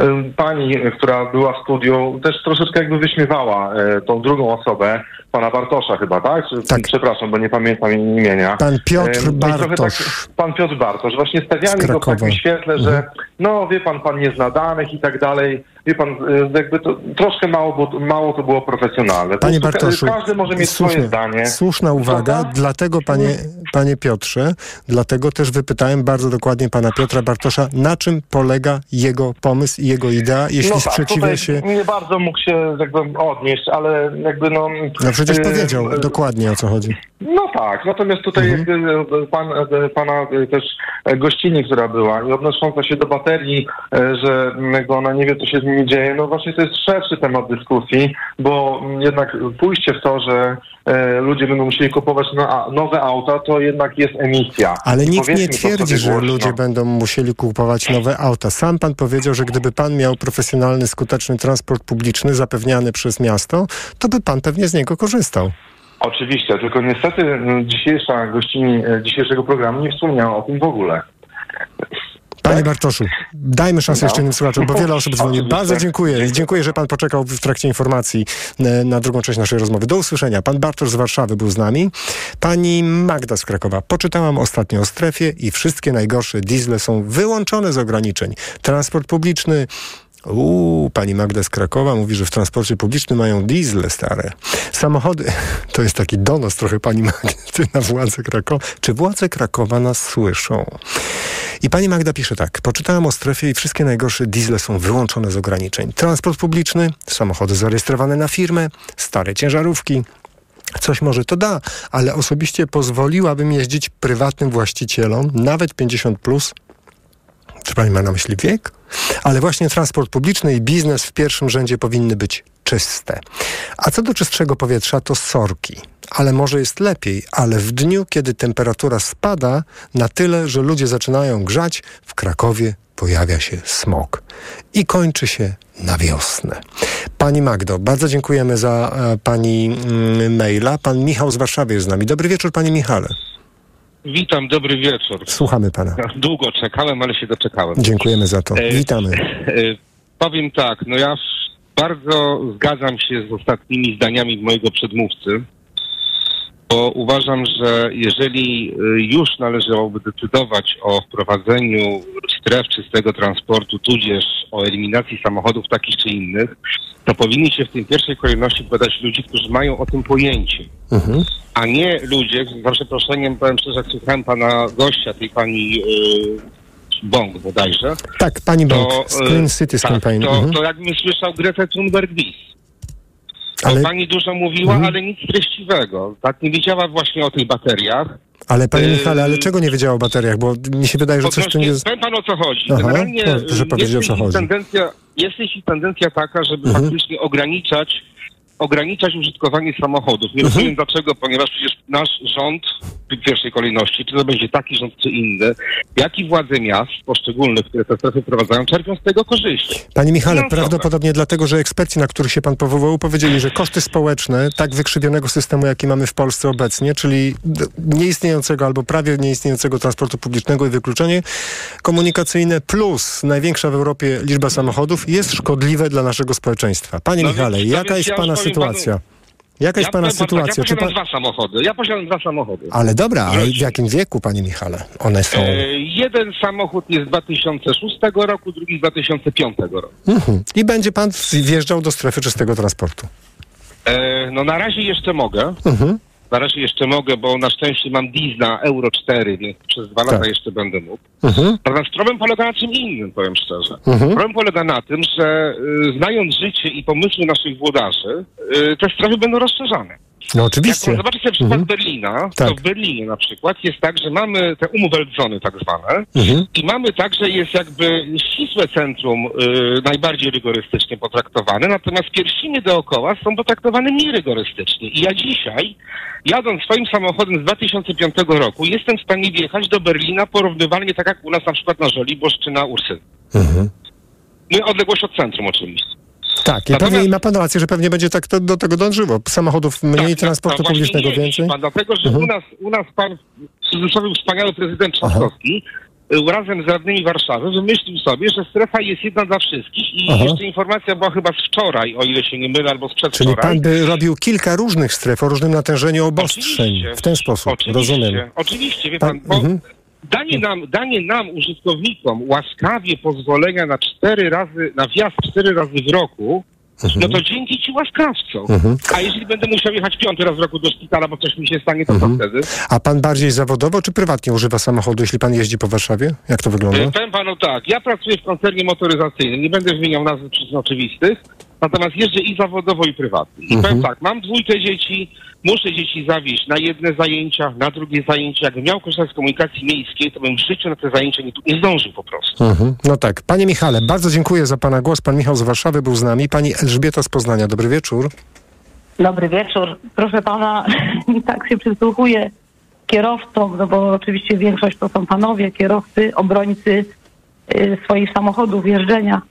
y, y, pani, która była w studiu, też troszeczkę jakby wyśmiewała y, tą drugą osobę, pana Bartosza chyba, tak? Czy, Przepraszam, bo nie pamiętam imienia. Pan Piotr Y, no trochę Bartosz. Tak, pan Piotr Bartosz. Właśnie stawiali go w takim świetle, że Mhm. no wie pan, pan nie zna danych i tak dalej. Wie pan, y, jakby to troszkę mało, było- mało to było profesjonalne. Panie Bartoszu, Każdy może mieć słusznie, swoje zdanie. Słuszna uwaga, dlatego panie, panie Piotrze, dlatego też wypytałem bardzo dokładnie pana Piotra Bartosza, na czym polega jego pomysł i jego idea, jeśli no tak, sprzeciwia się... Nie bardzo mógł się jakby odnieść, ale jakby no... No przecież y, powiedział y, dokładnie o co chodzi. No tak, natomiast tutaj Mhm. jakby e, pan, pana też gościni, która była i odnosząca się do baterii, że ona nie wie, co się z nimi dzieje, no właśnie to jest szerszy temat dyskusji, bo jednak pójście w to, że e, ludzie będą musieli kupować no, nowe auta, to jednak jest emisja. Ale I nikt nie twierdzi, że głośno. ludzie będą musieli kupować nowe auta. Sam pan powiedział, że gdyby pan miał profesjonalny, skuteczny transport publiczny zapewniany przez miasto, to by pan pewnie z niego korzystał. Oczywiście, tylko niestety m, dzisiejsza gościni e, dzisiejszego programu nie wspomniała o tym w ogóle. Panie Bartoszu, dajmy szansę No. jeszcze innym słuchaczom, bo wiele osób dzwoni. Bardzo dziękuję dziękuję, że pan poczekał w trakcie informacji e, na drugą część naszej rozmowy. Do usłyszenia. Pan Bartosz z Warszawy był z nami. Pani Magda z Krakowa. Poczytałam ostatnio o strefie i wszystkie najgorsze diesle są wyłączone z ograniczeń. Transport publiczny Uuu, pani Magda z Krakowa mówi, że w transporcie publicznym mają diesle stare. Samochody, [LAUGHS] to jest taki donos trochę pani Magdy na władze Krakowa. Czy władze Krakowa nas słyszą? I pani Magda pisze tak. Poczytałam o strefie i wszystkie najgorsze diesle są wyłączone z ograniczeń. Transport publiczny, samochody zarejestrowane na firmę, stare ciężarówki, Coś może to da, ale osobiście pozwoliłabym jeździć prywatnym właścicielom, nawet 50 plus. Czy pani ma na myśli wiek? Ale właśnie transport publiczny i biznes w pierwszym rzędzie powinny być czyste. A co do czystszego powietrza, to sorki. Ale może jest lepiej, ale w dniu, kiedy temperatura spada na tyle, że ludzie zaczynają grzać, w Krakowie pojawia się smog. I kończy się na wiosnę. Pani Magdo, bardzo dziękujemy za e, pani mm, maila. Pan Michał z Warszawy jest z nami. Dobry wieczór, panie Michale. Witam, dobry wieczór. Słuchamy pana. Długo czekałem, ale się doczekałem. Dziękujemy za to. E, Witamy. E, powiem tak, no ja bardzo zgadzam się z ostatnimi zdaniami mojego przedmówcy, bo uważam, że jeżeli y, już należałoby decydować o wprowadzeniu stref czystego transportu, tudzież o eliminacji samochodów takich czy innych, to powinni się w tej pierwszej kolejności badać ludzi, którzy mają o tym pojęcie Mhm. a nie ludzie, za przeproszeniem, powiem szczerze, jak słuchałem pana gościa, tej pani y, Bong bodajże, Tak, pani Bąk, to, z Clean y, Cities tak, Campaign. to, Mhm. to jakbym słyszał Gretę Thunberg-Bis. To Ale- pani dużo mówiła, Mhm. ale nic treściwego. Tak, nie wiedziała właśnie o tych bateriach. Ale panie Yy, Michale, ale czego nie wiedział o bateriach? Bo mi się wydaje, że coś tu Odnośnie, nie... powiem panu o co chodzi. Aha, Generalnie no, proszę y, powiedzieć, o jest co w chodzi. Tendencja, jest w chwili tendencja taka, żeby Mhm. faktycznie ograniczać ograniczać użytkowanie samochodów. Nie Mhm. rozumiem dlaczego, ponieważ przecież nasz rząd w pierwszej kolejności, czy to będzie taki rząd, czy inny, jak i władze miast poszczególnych, które te strefy wprowadzają, czerpią z tego korzyści. Panie Michale, Finansowe. prawdopodobnie dlatego, że eksperci, na których się pan powołał, powiedzieli, że koszty społeczne tak wykrzywionego systemu, jaki mamy w Polsce obecnie, czyli nieistniejącego albo prawie nieistniejącego transportu publicznego i wykluczenie komunikacyjne plus największa w Europie liczba samochodów jest szkodliwe dla naszego społeczeństwa. Panie No Michale, no jaka jest pana powiem sytuacja? Jaka jest ja pana sytuacja? Ja posiadam pan... dwa samochody. Ja posiadam dwa samochody. Ale dobra, ale w jakim wieku, panie Michale? One są... E, jeden samochód jest z 2006 roku, drugi z 2005 roku. Mhm. I będzie pan wjeżdżał do strefy czystego transportu. E, no na razie jeszcze mogę. Mhm. Na razie jeszcze mogę, bo na szczęście mam diesla Euro 4, więc przez dwa lata Tak. jeszcze będę mógł. Mhm. Natomiast problem polega na czym innym, powiem szczerze. Mhm. Problem polega na tym, że y, znając życie i pomysły naszych włodarzy, y, te strefy będą rozszerzane. No oczywiście. Jak zobaczycie przykład Mhm. Berlina, Tak. to w Berlinie na przykład jest tak, że mamy te umweltzony tak zwane Mhm. i mamy tak, że jest jakby ścisłe centrum y, najbardziej rygorystycznie potraktowane, natomiast pierścinie dookoła są potraktowane mniej rygorystycznie. I ja dzisiaj, jadąc swoim samochodem z 2005 roku, jestem w stanie wjechać do Berlina porównywalnie tak jak u nas na przykład na Żoliborz czy na Ursyn. Mhm. No, odległość od centrum oczywiście. Tak, Natomiast- pewnie i ma pan rację, że pewnie będzie tak to, do tego dążyło. Samochodów mniej, transportu No właśnie publicznego nie, więcej. Pan, dlatego, że Mhm. u, nas, u nas pan w cudzysłowie wspaniały prezydent Trzaskowski y, razem z radnymi Warszawy wymyślił sobie, że strefa jest jedna dla wszystkich i Aha. jeszcze informacja była chyba z wczoraj, o ile się nie mylę, albo z Czyli przedwczoraj. pan by robił kilka różnych stref o różnym natężeniu obostrzeń. Oczywiście. W ten sposób, Oczywiście, rozumiem. oczywiście, wie Pan- pan, bo mhm. Danie, nam, danie nam, użytkownikom, łaskawie pozwolenia na cztery razy, na wjazd cztery razy w roku, no to dzięki ci łaskawcom. Mhm. A jeżeli będę musiał jechać piąty raz w roku do szpitala, bo coś mi się stanie, to Mhm. co wtedy? A pan bardziej zawodowo czy prywatnie używa samochodu, jeśli pan jeździ po Warszawie? Jak to wygląda? E, Powiem panu tak, ja pracuję w koncernie motoryzacyjnym, nie będę wymieniał nazw przyczyn oczywistych, natomiast jeżdżę i zawodowo, i prywatnie. I Mhm. powiem tak, mam dwójkę dzieci, muszę dzieci zawieźć na jedne zajęcia, na drugie zajęcia. Jakbym miał korzystać z komunikacji miejskiej, to bym w życiu na te zajęcia nie, nie zdążył po prostu. Mhm. No tak. Panie Michale, bardzo dziękuję za pana głos. Pan Michał z Warszawy był z nami. Pani Elżbieta z Poznania. Dobry wieczór. Dobry wieczór. Proszę pana, [LAUGHS] tak się przysłuchuję kierowcom, no bo oczywiście większość to są panowie, kierowcy, obrońcy y, swoich samochodów, jeżdżenia.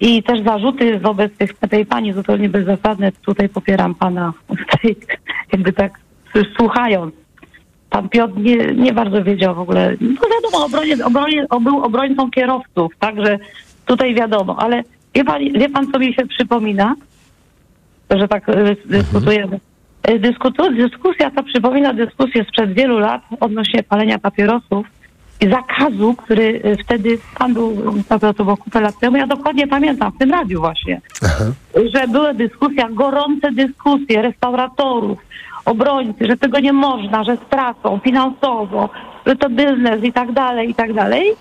I też zarzuty wobec tych, tej pani zupełnie bezzasadne. Tutaj popieram pana, [LAUGHS] tutaj jakby tak słuchając. Pan Piotr nie, nie bardzo wiedział w ogóle. No wiadomo, obronie, obronie, był obrońcą kierowców, także tutaj wiadomo. Ale wie pan, wie pan co mi się przypomina? że tak y, dyskutujemy. Y, dyskusja ta przypomina dyskusję sprzed wielu lat odnośnie palenia papierosów zakazu, który y, wtedy pan był, to było kupę lat temu, ja dokładnie pamiętam, w tym radiu właśnie, że były dyskusja, gorące dyskusje restauratorów, obrońcy, że tego nie można, że stracą finansowo, że to biznes i tak dalej, i tak dalej.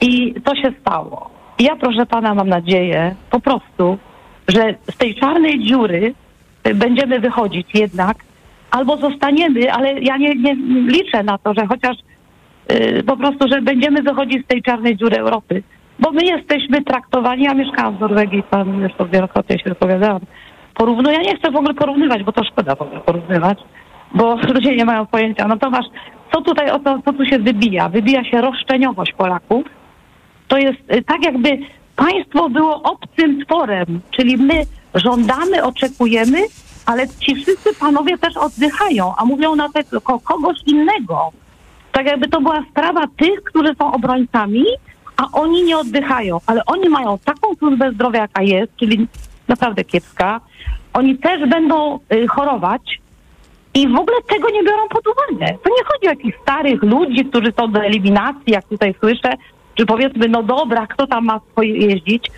I to się stało. I ja, proszę pana, mam nadzieję po prostu, że z tej czarnej dziury y, będziemy wychodzić jednak, albo zostaniemy, ale ja nie, nie liczę na to, że chociaż po prostu, że będziemy wychodzić z tej czarnej dziury Europy. Bo my jesteśmy traktowani, ja mieszkałam w Norwegii, pan to wielokrotnie się wypowiadałam, porównuję, ja nie chcę w ogóle porównywać, bo to szkoda w ogóle porównywać, bo [LAUGHS] ludzie nie mają pojęcia. Natomiast co tutaj, o to, co tu się wybija? Wybija się roszczeniowość Polaków, to jest y, tak jakby państwo było obcym tworem, czyli my żądamy, oczekujemy, ale ci wszyscy panowie też oddychają, a mówią na tego kogoś innego. Tak jakby to była sprawa tych, którzy są obrońcami, a oni nie oddychają, ale oni mają taką służbę zdrowia, jaka jest, czyli naprawdę kiepska. Oni też będą y, chorować i w ogóle tego nie biorą pod uwagę. To nie chodzi o jakichś starych ludzi, którzy są do eliminacji, jak tutaj słyszę, czy powiedzmy, no dobra, kto tam ma swoje jeździć,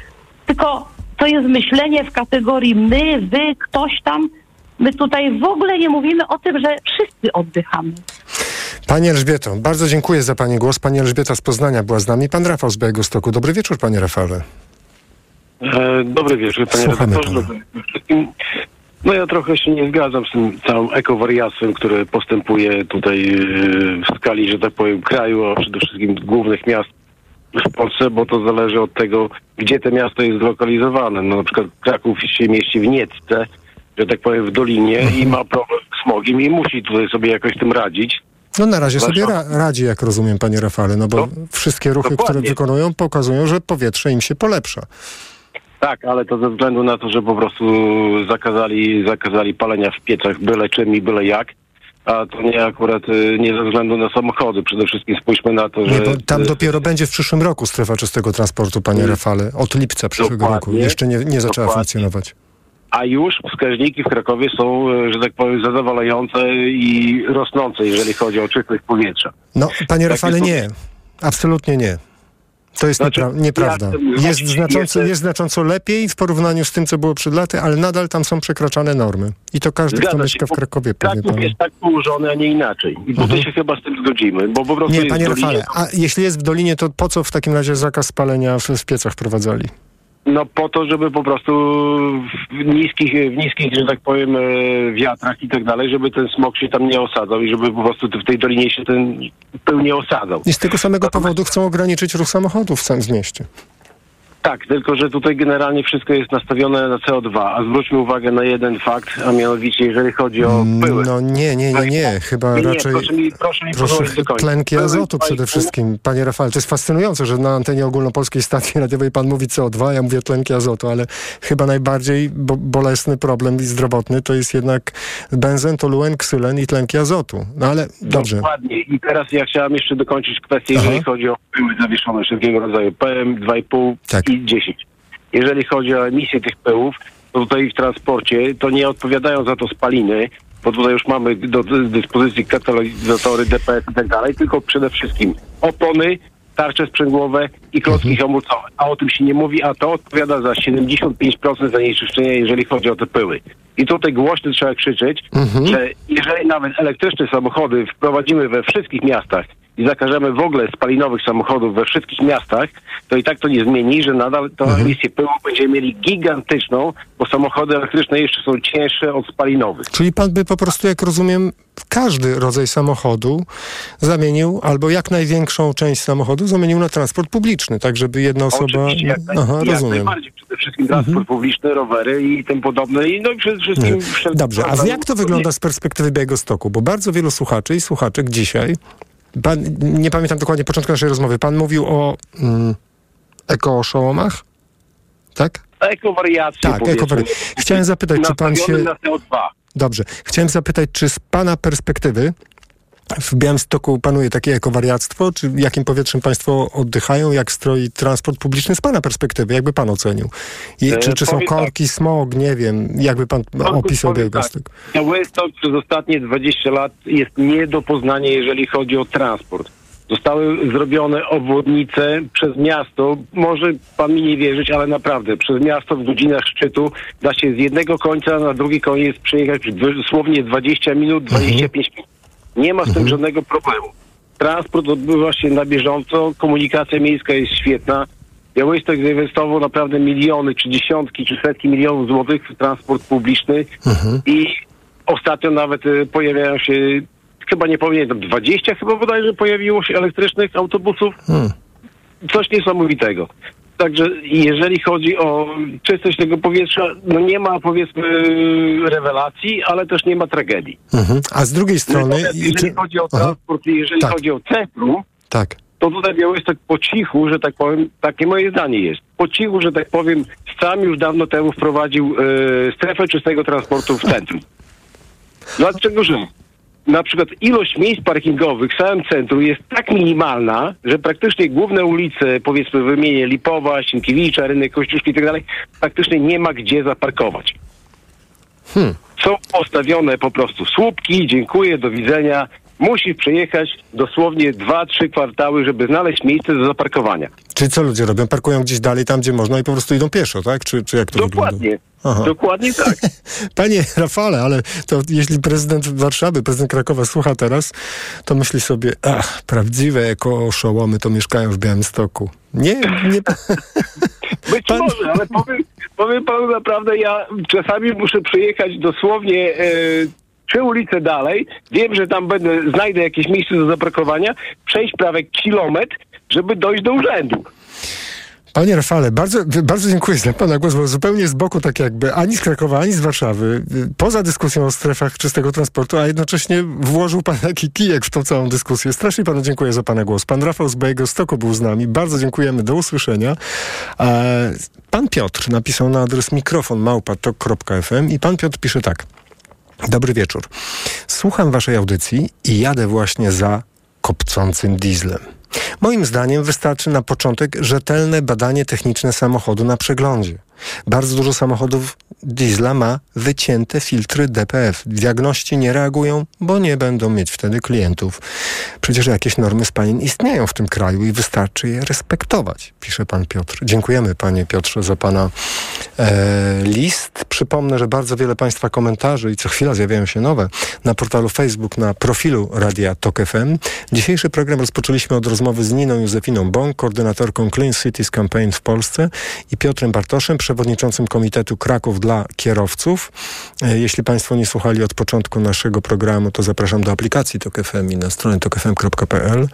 tylko to jest myślenie w kategorii my, wy, ktoś tam. My tutaj w ogóle nie mówimy o tym, że wszyscy oddychamy. Pani Elżbieto, bardzo dziękuję za Pani głos. Pani Elżbieta z Poznania była z nami. Pan Rafał z Białegostoku. Dobry wieczór, Panie Rafale. E, Dobry wieczór, panie Słuchamy redaktorze. No ja trochę się nie zgadzam z tym całym ekowariactwem, które postępuje tutaj yy, w skali, że tak powiem, kraju, a przede wszystkim głównych miast w Polsce, bo to zależy od tego, gdzie to miasto jest zlokalizowane. No na przykład Kraków się mieści w Niecce, że tak powiem, w Dolinie i ma problem z smogiem i musi tutaj sobie jakoś tym radzić. No na razie Zwłaszcza- sobie ra radzi, jak rozumiem, panie Rafale, no bo wszystkie ruchy, które dokładnie. wykonują, pokazują, że powietrze im się polepsza. Tak, ale to ze względu na to, że po prostu zakazali, zakazali palenia w piecach byle czym i byle jak. A to nie akurat y, nie ze względu na samochody. Przede wszystkim spójrzmy na to, Nie, że bo tam dopiero będzie w przyszłym roku strefa czystego transportu, panie Rafale. Od lipca przyszłego roku. Dokładnie. Jeszcze nie, nie zaczęła Dokładnie. funkcjonować. A już wskaźniki w Krakowie są, e, że tak powiem, zadowalające i rosnące, jeżeli chodzi o czystość powietrza. No, panie Tak Rafale, nie. Absolutnie nie. To jest Znaczy, niepra- nieprawda. ja- Jest właśnie znacząco, jest znacząco lepiej w porównaniu z tym, co było przed laty, ale nadal tam są przekraczane normy. I to każdy, kto Zgadza mieszka w Krakowie, powie Kraków jest tak położony, a nie inaczej. I tutaj się chyba z tym zgodzimy, bo po prostu Nie, panie Dolinie- Rafale, a jeśli jest w Dolinie, to po co w takim razie zakaz spalenia w, w piecach wprowadzali? No po to, żeby po prostu w niskich, w niskich, że tak powiem, e, wiatrach i tak dalej, żeby ten smog się tam nie osadzał i żeby po prostu w tej dolinie się ten pył nie osadzał. I z tego samego powodu chcą ograniczyć ruch samochodów w całym mieście. Tak, tylko że tutaj generalnie wszystko jest nastawione na CO2, a zwróćmy uwagę na jeden fakt, a mianowicie jeżeli chodzi o pyły. No nie, nie, nie, nie. Chyba Nie, raczej... proszę mi, proszę mi Proszę, tlenki Pyły azotu przede wszystkim. Panie Rafale, to jest fascynujące, że na antenie ogólnopolskiej stacji radiowej pan mówi CO2, ja mówię tlenki azotu, ale chyba najbardziej bo bolesny problem i zdrowotny to jest jednak benzen, toluen, ksylen i tlenki azotu. No ale dobrze. Dokładnie. I teraz ja chciałem jeszcze dokończyć kwestię, Aha. jeżeli chodzi o pyły zawieszone wszelkiego rodzaju PM 2,5 Tak. i 10. Jeżeli chodzi o emisję tych pyłów, to tutaj w transporcie to nie odpowiadają za to spaliny, bo tutaj już mamy do dy- dyspozycji katalizatory, DPS i tak dalej, tylko przede wszystkim opony, tarcze sprzęgłowe i klocki Mhm. hamulcowe. A o tym się nie mówi, a to odpowiada za 75% zanieczyszczenia, jeżeli chodzi o te pyły. I tutaj głośno trzeba krzyczeć, Mhm. że jeżeli nawet elektryczne samochody wprowadzimy we wszystkich miastach i zakażemy w ogóle spalinowych samochodów we wszystkich miastach, to i tak to nie zmieni, że nadal tą Mhm. emisję pyłu będziemy mieli gigantyczną, bo samochody elektryczne jeszcze są cięższe od spalinowych. Czyli pan by po prostu, jak rozumiem, każdy rodzaj samochodu zamienił, albo jak największą część samochodu zamienił na transport publiczny, tak żeby jedna osoba... Oczywiście, jak, naj, Aha, jak rozumiem. Mhm. najbardziej. Przede wszystkim transport publiczny, rowery i tym podobne. I no i przede wszystkim... Dobrze, a jak to wygląda z perspektywy Białegostoku? Bo bardzo wielu słuchaczy i słuchaczek dzisiaj, pan, nie pamiętam dokładnie początku naszej rozmowy, pan mówił o mm, ekooszołomach? Tak? Ekowariacje, Tak, ekowariacje. Chciałem zapytać, czy pan się- na CO2. Dobrze. Chciałem zapytać, czy z pana perspektywy w Białymstoku panuje takie ekowariactwo? Czy jakim powietrzem państwo oddychają? Jak stroi transport publiczny z pana perspektywy? Jakby pan ocenił? I, E, czy, czy są tak. korki, smog? Nie wiem. Jakby pan opisał powiem Białystok? Tak, Białystok przez ostatnie 20 lat jest nie do poznania, jeżeli chodzi o transport. Zostały zrobione obwodnice przez miasto. Może pan mi nie wierzyć, ale naprawdę przez miasto w godzinach szczytu da się z jednego końca na drugi koniec przejechać dosłownie 20 minut, 25 minut. Nie ma z tym żadnego problemu. Transport odbywa się na bieżąco, komunikacja miejska jest świetna. Białystok zainwestował naprawdę miliony, czy dziesiątki, czy setki milionów złotych w transport publiczny i ostatnio nawet y, pojawiają się, chyba nie pamiętam, 20 chyba bodajże pojawiło się elektrycznych autobusów. Hmm. Coś niesamowitego. Także jeżeli chodzi o czystość tego powietrza, no nie ma powiedzmy rewelacji, ale też nie ma tragedii. Mhm. A z drugiej strony... Natomiast jeżeli czy- chodzi o Aha. transport, i jeżeli Tak. chodzi o centrum, Tak. to tutaj Białystok po cichu, że tak powiem, takie moje zdanie jest, po cichu, że tak powiem, sam już dawno temu wprowadził e, strefę czystego transportu w centrum. Dlaczego, że na przykład ilość miejsc parkingowych w całym centrum jest tak minimalna, że praktycznie główne ulice, powiedzmy wymienię Lipowa, Sienkiewicza, Rynek Kościuszki i tak dalej, praktycznie nie ma gdzie zaparkować. Hmm. Są postawione po prostu słupki, dziękuję, do widzenia. Musisz przejechać dosłownie 2-3 kwartały, żeby znaleźć miejsce do zaparkowania. Czy co ludzie robią? Parkują gdzieś dalej, tam gdzie można i po prostu idą pieszo, tak? Czy, czy jak to wygląda? Dokładnie. Aha. Dokładnie tak. [LAUGHS] Panie Rafale, ale to jeśli prezydent Warszawy, prezydent Krakowa słucha teraz, to myśli sobie, ach, prawdziwe eko-oszołomy to mieszkają w Białymstoku. Nie, nie... [LAUGHS] Być może, ale powiem, powiem panu naprawdę, ja czasami muszę przyjechać dosłownie e, trzy ulice dalej. Wiem, że tam będę, znajdę jakieś miejsce do zaparkowania, przejść prawie kilometr, żeby dojść do urzędu. Panie Rafale, bardzo, bardzo dziękuję za Pana głos, bo zupełnie z boku, tak jakby ani z Krakowa, ani z Warszawy, poza dyskusją o strefach czystego transportu, a jednocześnie włożył Pan taki kijek w tą całą dyskusję. Strasznie Panu dziękuję za Pana głos. Pan Rafał z Bejego Stoku był z nami. Bardzo dziękujemy. Do usłyszenia. Pan Piotr napisał na adres mikrofon małpa.tok.fm i Pan Piotr pisze tak. Dobry wieczór. Słucham Waszej audycji i jadę właśnie za kopcącym dieslem. Moim zdaniem wystarczy na początek rzetelne badanie techniczne samochodu na przeglądzie. Bardzo dużo samochodów diesla ma wycięte filtry DPF. Diagności nie reagują, bo nie będą mieć wtedy klientów. Przecież jakieś normy spalin istnieją w tym kraju i wystarczy je respektować, pisze pan Piotr. Dziękujemy panie Piotrze za pana e, list. Przypomnę, że bardzo wiele państwa komentarzy i co chwila zjawiają się nowe na portalu Facebook, na profilu Radia Tok FM. Dzisiejszy program rozpoczęliśmy od rozmowy z Niną Józefiną Bąk, koordynatorką Clean Cities Campaign w Polsce i Piotrem Bartoszem, przewodniczącym Komitetu Kraków dla Kierowców. E, jeśli Państwo nie słuchali od początku naszego programu, to zapraszam do aplikacji TOK FM i na stronę tokfm.pl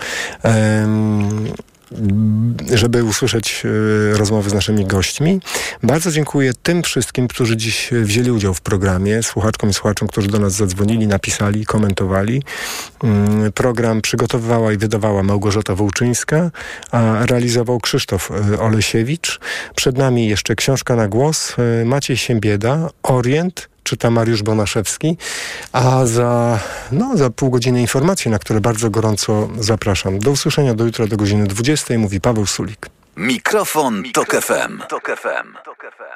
żeby usłyszeć e, rozmowy z naszymi gośćmi. Bardzo dziękuję tym wszystkim, którzy dziś wzięli udział w programie, słuchaczkom i słuchaczom, którzy do nas zadzwonili, napisali, komentowali. Mm, program przygotowywała i wydawała Małgorzata Wołczyńska, a realizował Krzysztof e, Olesiewicz. Przed nami jeszcze książka na głos e, Maciej Siembieda, Orient, czyta Mariusz Bonaszewski, a za, no, za pół godziny informacje, na które bardzo gorąco zapraszam. Do usłyszenia do jutra do godziny 20, mówi Paweł Sulik. Mikrofon, Mikrofon Tok FM. Tok FM. Tok FM.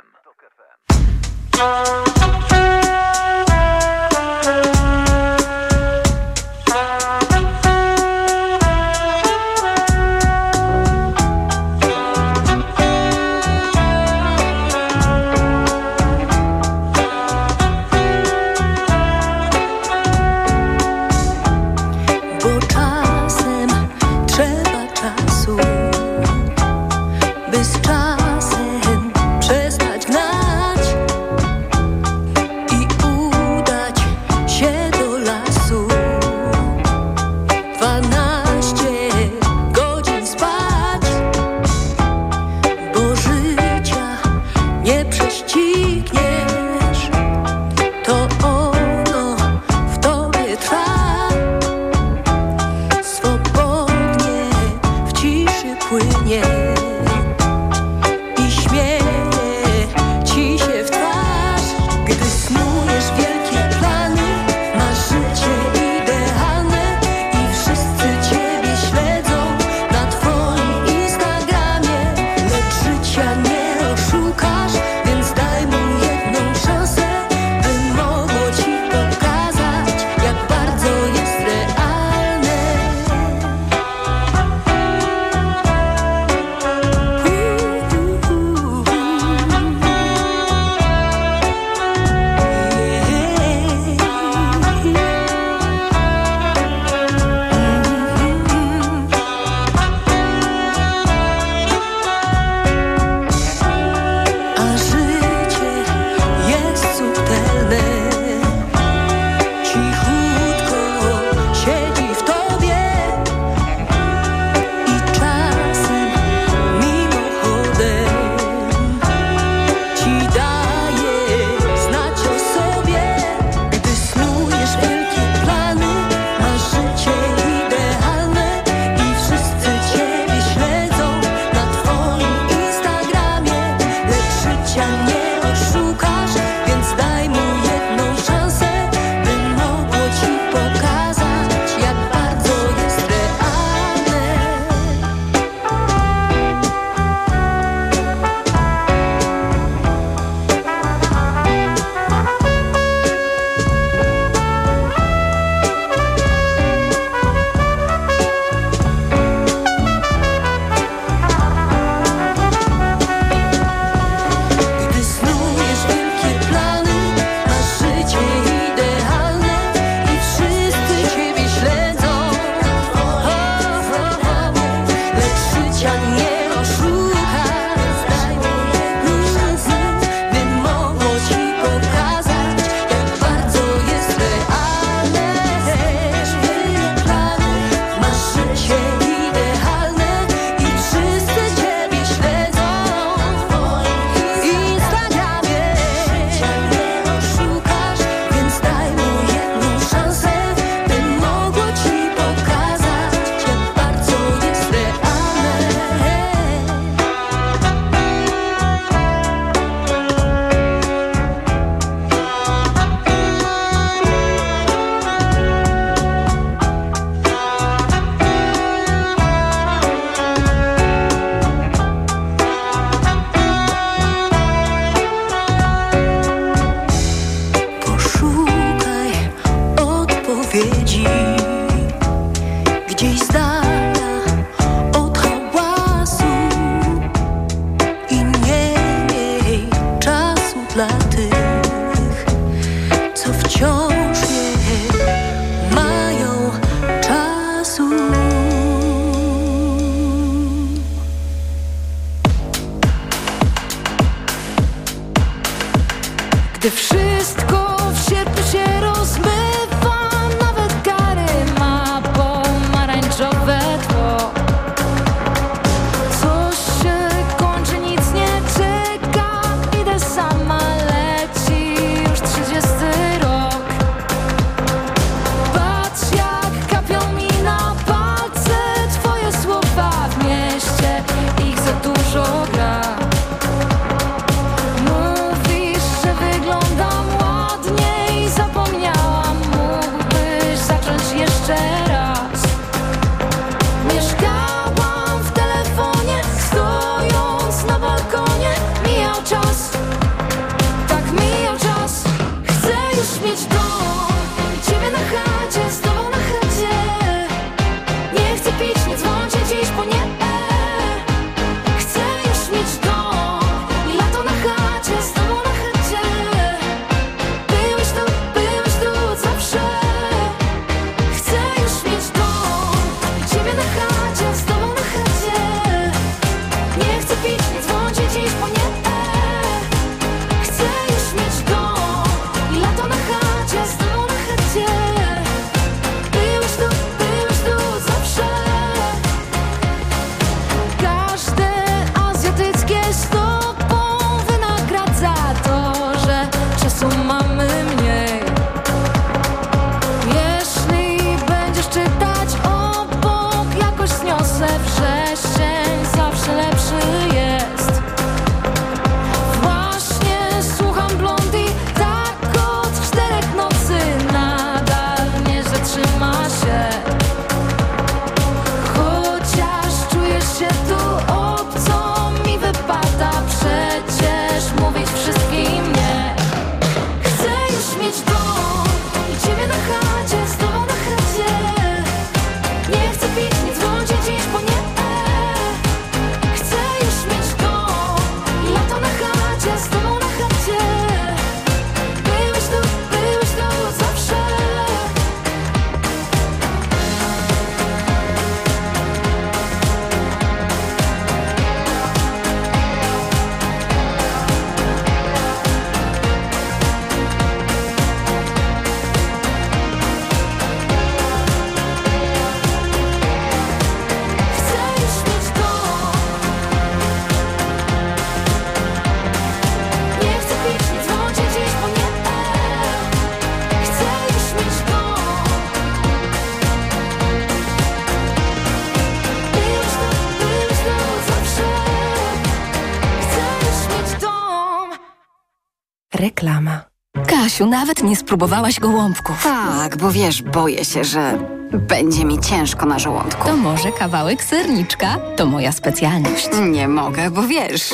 Kasiu, nawet nie spróbowałaś gołąbków. Tak, bo wiesz, boję się, że będzie mi ciężko na żołądku. To może kawałek serniczka? To moja specjalność. Nie mogę, bo wiesz,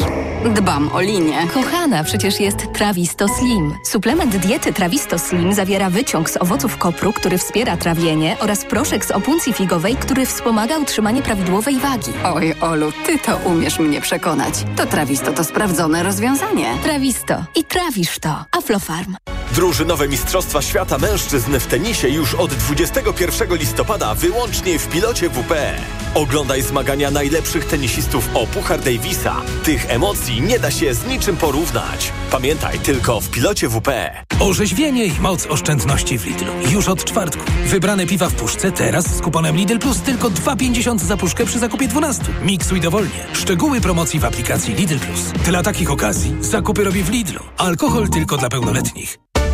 dbam o linię. Kochana, przecież jest Trawisto Slim. Suplement diety Trawisto Slim zawiera wyciąg z owoców kopru, który wspiera trawienie oraz proszek z opuncji figowej, który wspomaga utrzymanie prawidłowej wagi. Oj, Olu, ty to umiesz mnie przekonać. To Trawisto to sprawdzone rozwiązanie. Trawisto. I trawisz to. Aflofarm. Drużynowe Mistrzostwa Świata Mężczyzn w tenisie już od 21 listopada wyłącznie w pilocie WP. Oglądaj zmagania najlepszych tenisistów o Puchar Davisa. Tych emocji nie da się z niczym porównać. Pamiętaj, tylko w pilocie WP. Orzeźwienie i moc oszczędności w Lidlu. Już od czwartku. Wybrane piwa w puszce teraz z kuponem Lidl Plus tylko 2,50 za puszkę przy zakupie 12. Miksuj dowolnie. Szczegóły promocji w aplikacji Lidl Plus. Dla takich okazji zakupy robię w Lidlu. Alkohol tylko dla pełnoletnich.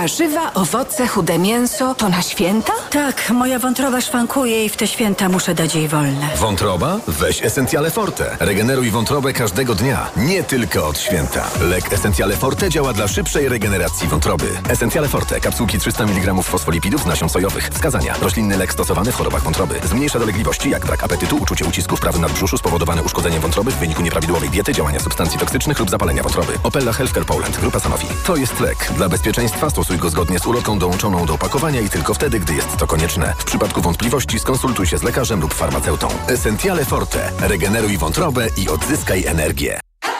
Warzywa, owoce, chude mięso to na święta? Tak, moja wątroba szwankuje i w te święta muszę dać jej wolne. Wątroba? Weź Essentiale Forte. Regeneruj wątrobę każdego dnia, nie tylko od święta. Lek Essentiale Forte działa dla szybszej regeneracji wątroby. Essentiale Forte. Kapsułki 300 mg fosfolipidów z nasion sojowych. Wskazania. Roślinny lek stosowany w chorobach wątroby. Zmniejsza dolegliwości jak brak apetytu, uczucie ucisku w prawym nadbrzuszu spowodowane uszkodzeniem wątroby w wyniku nieprawidłowej diety, działania substancji toksycznych lub zapalenia wątroby. Opella Healthcare Poland. Grupa Sanofi. To jest lek. Dla bezpieczeństwa stosuj go zgodnie z ulotką dołączoną do opakowania i tylko wtedy, gdy jest to konieczne. W przypadku wątpliwości skonsultuj się z lekarzem lub farmaceutą. Essentiale Forte. Regeneruj wątrobę i odzyskaj energię.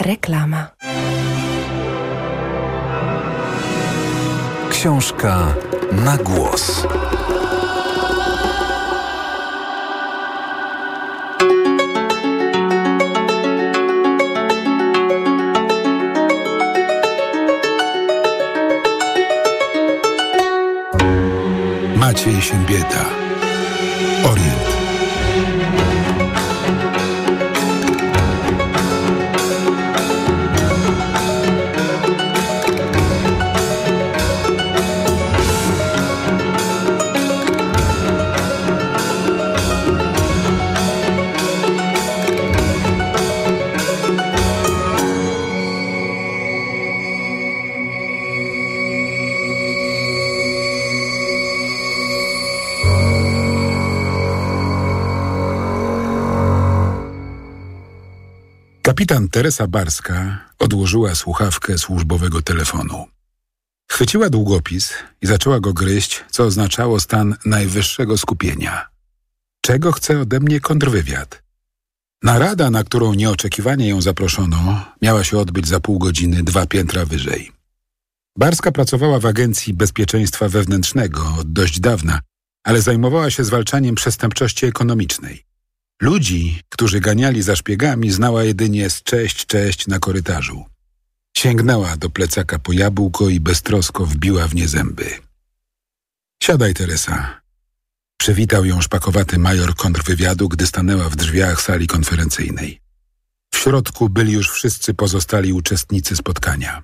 Reklama. Książka na głos. Maciej Siembieda. Orient. Kapitan Teresa Barska odłożyła słuchawkę służbowego telefonu. Chwyciła długopis i zaczęła go gryźć, co oznaczało stan najwyższego skupienia. Czego chce ode mnie kontrwywiad? Narada, na którą nieoczekiwanie ją zaproszono, miała się odbyć za pół godziny dwa piętra wyżej. Barska pracowała w Agencji Bezpieczeństwa Wewnętrznego od dość dawna, ale zajmowała się zwalczaniem przestępczości ekonomicznej. Ludzi, którzy ganiali za szpiegami, znała jedynie z cześć, cześć na korytarzu. Sięgnęła do plecaka po jabłko i beztrosko wbiła w nie zęby. Siadaj, Teresa. Przywitał ją szpakowaty major kontrwywiadu, gdy stanęła w drzwiach sali konferencyjnej. W środku byli już wszyscy pozostali uczestnicy spotkania.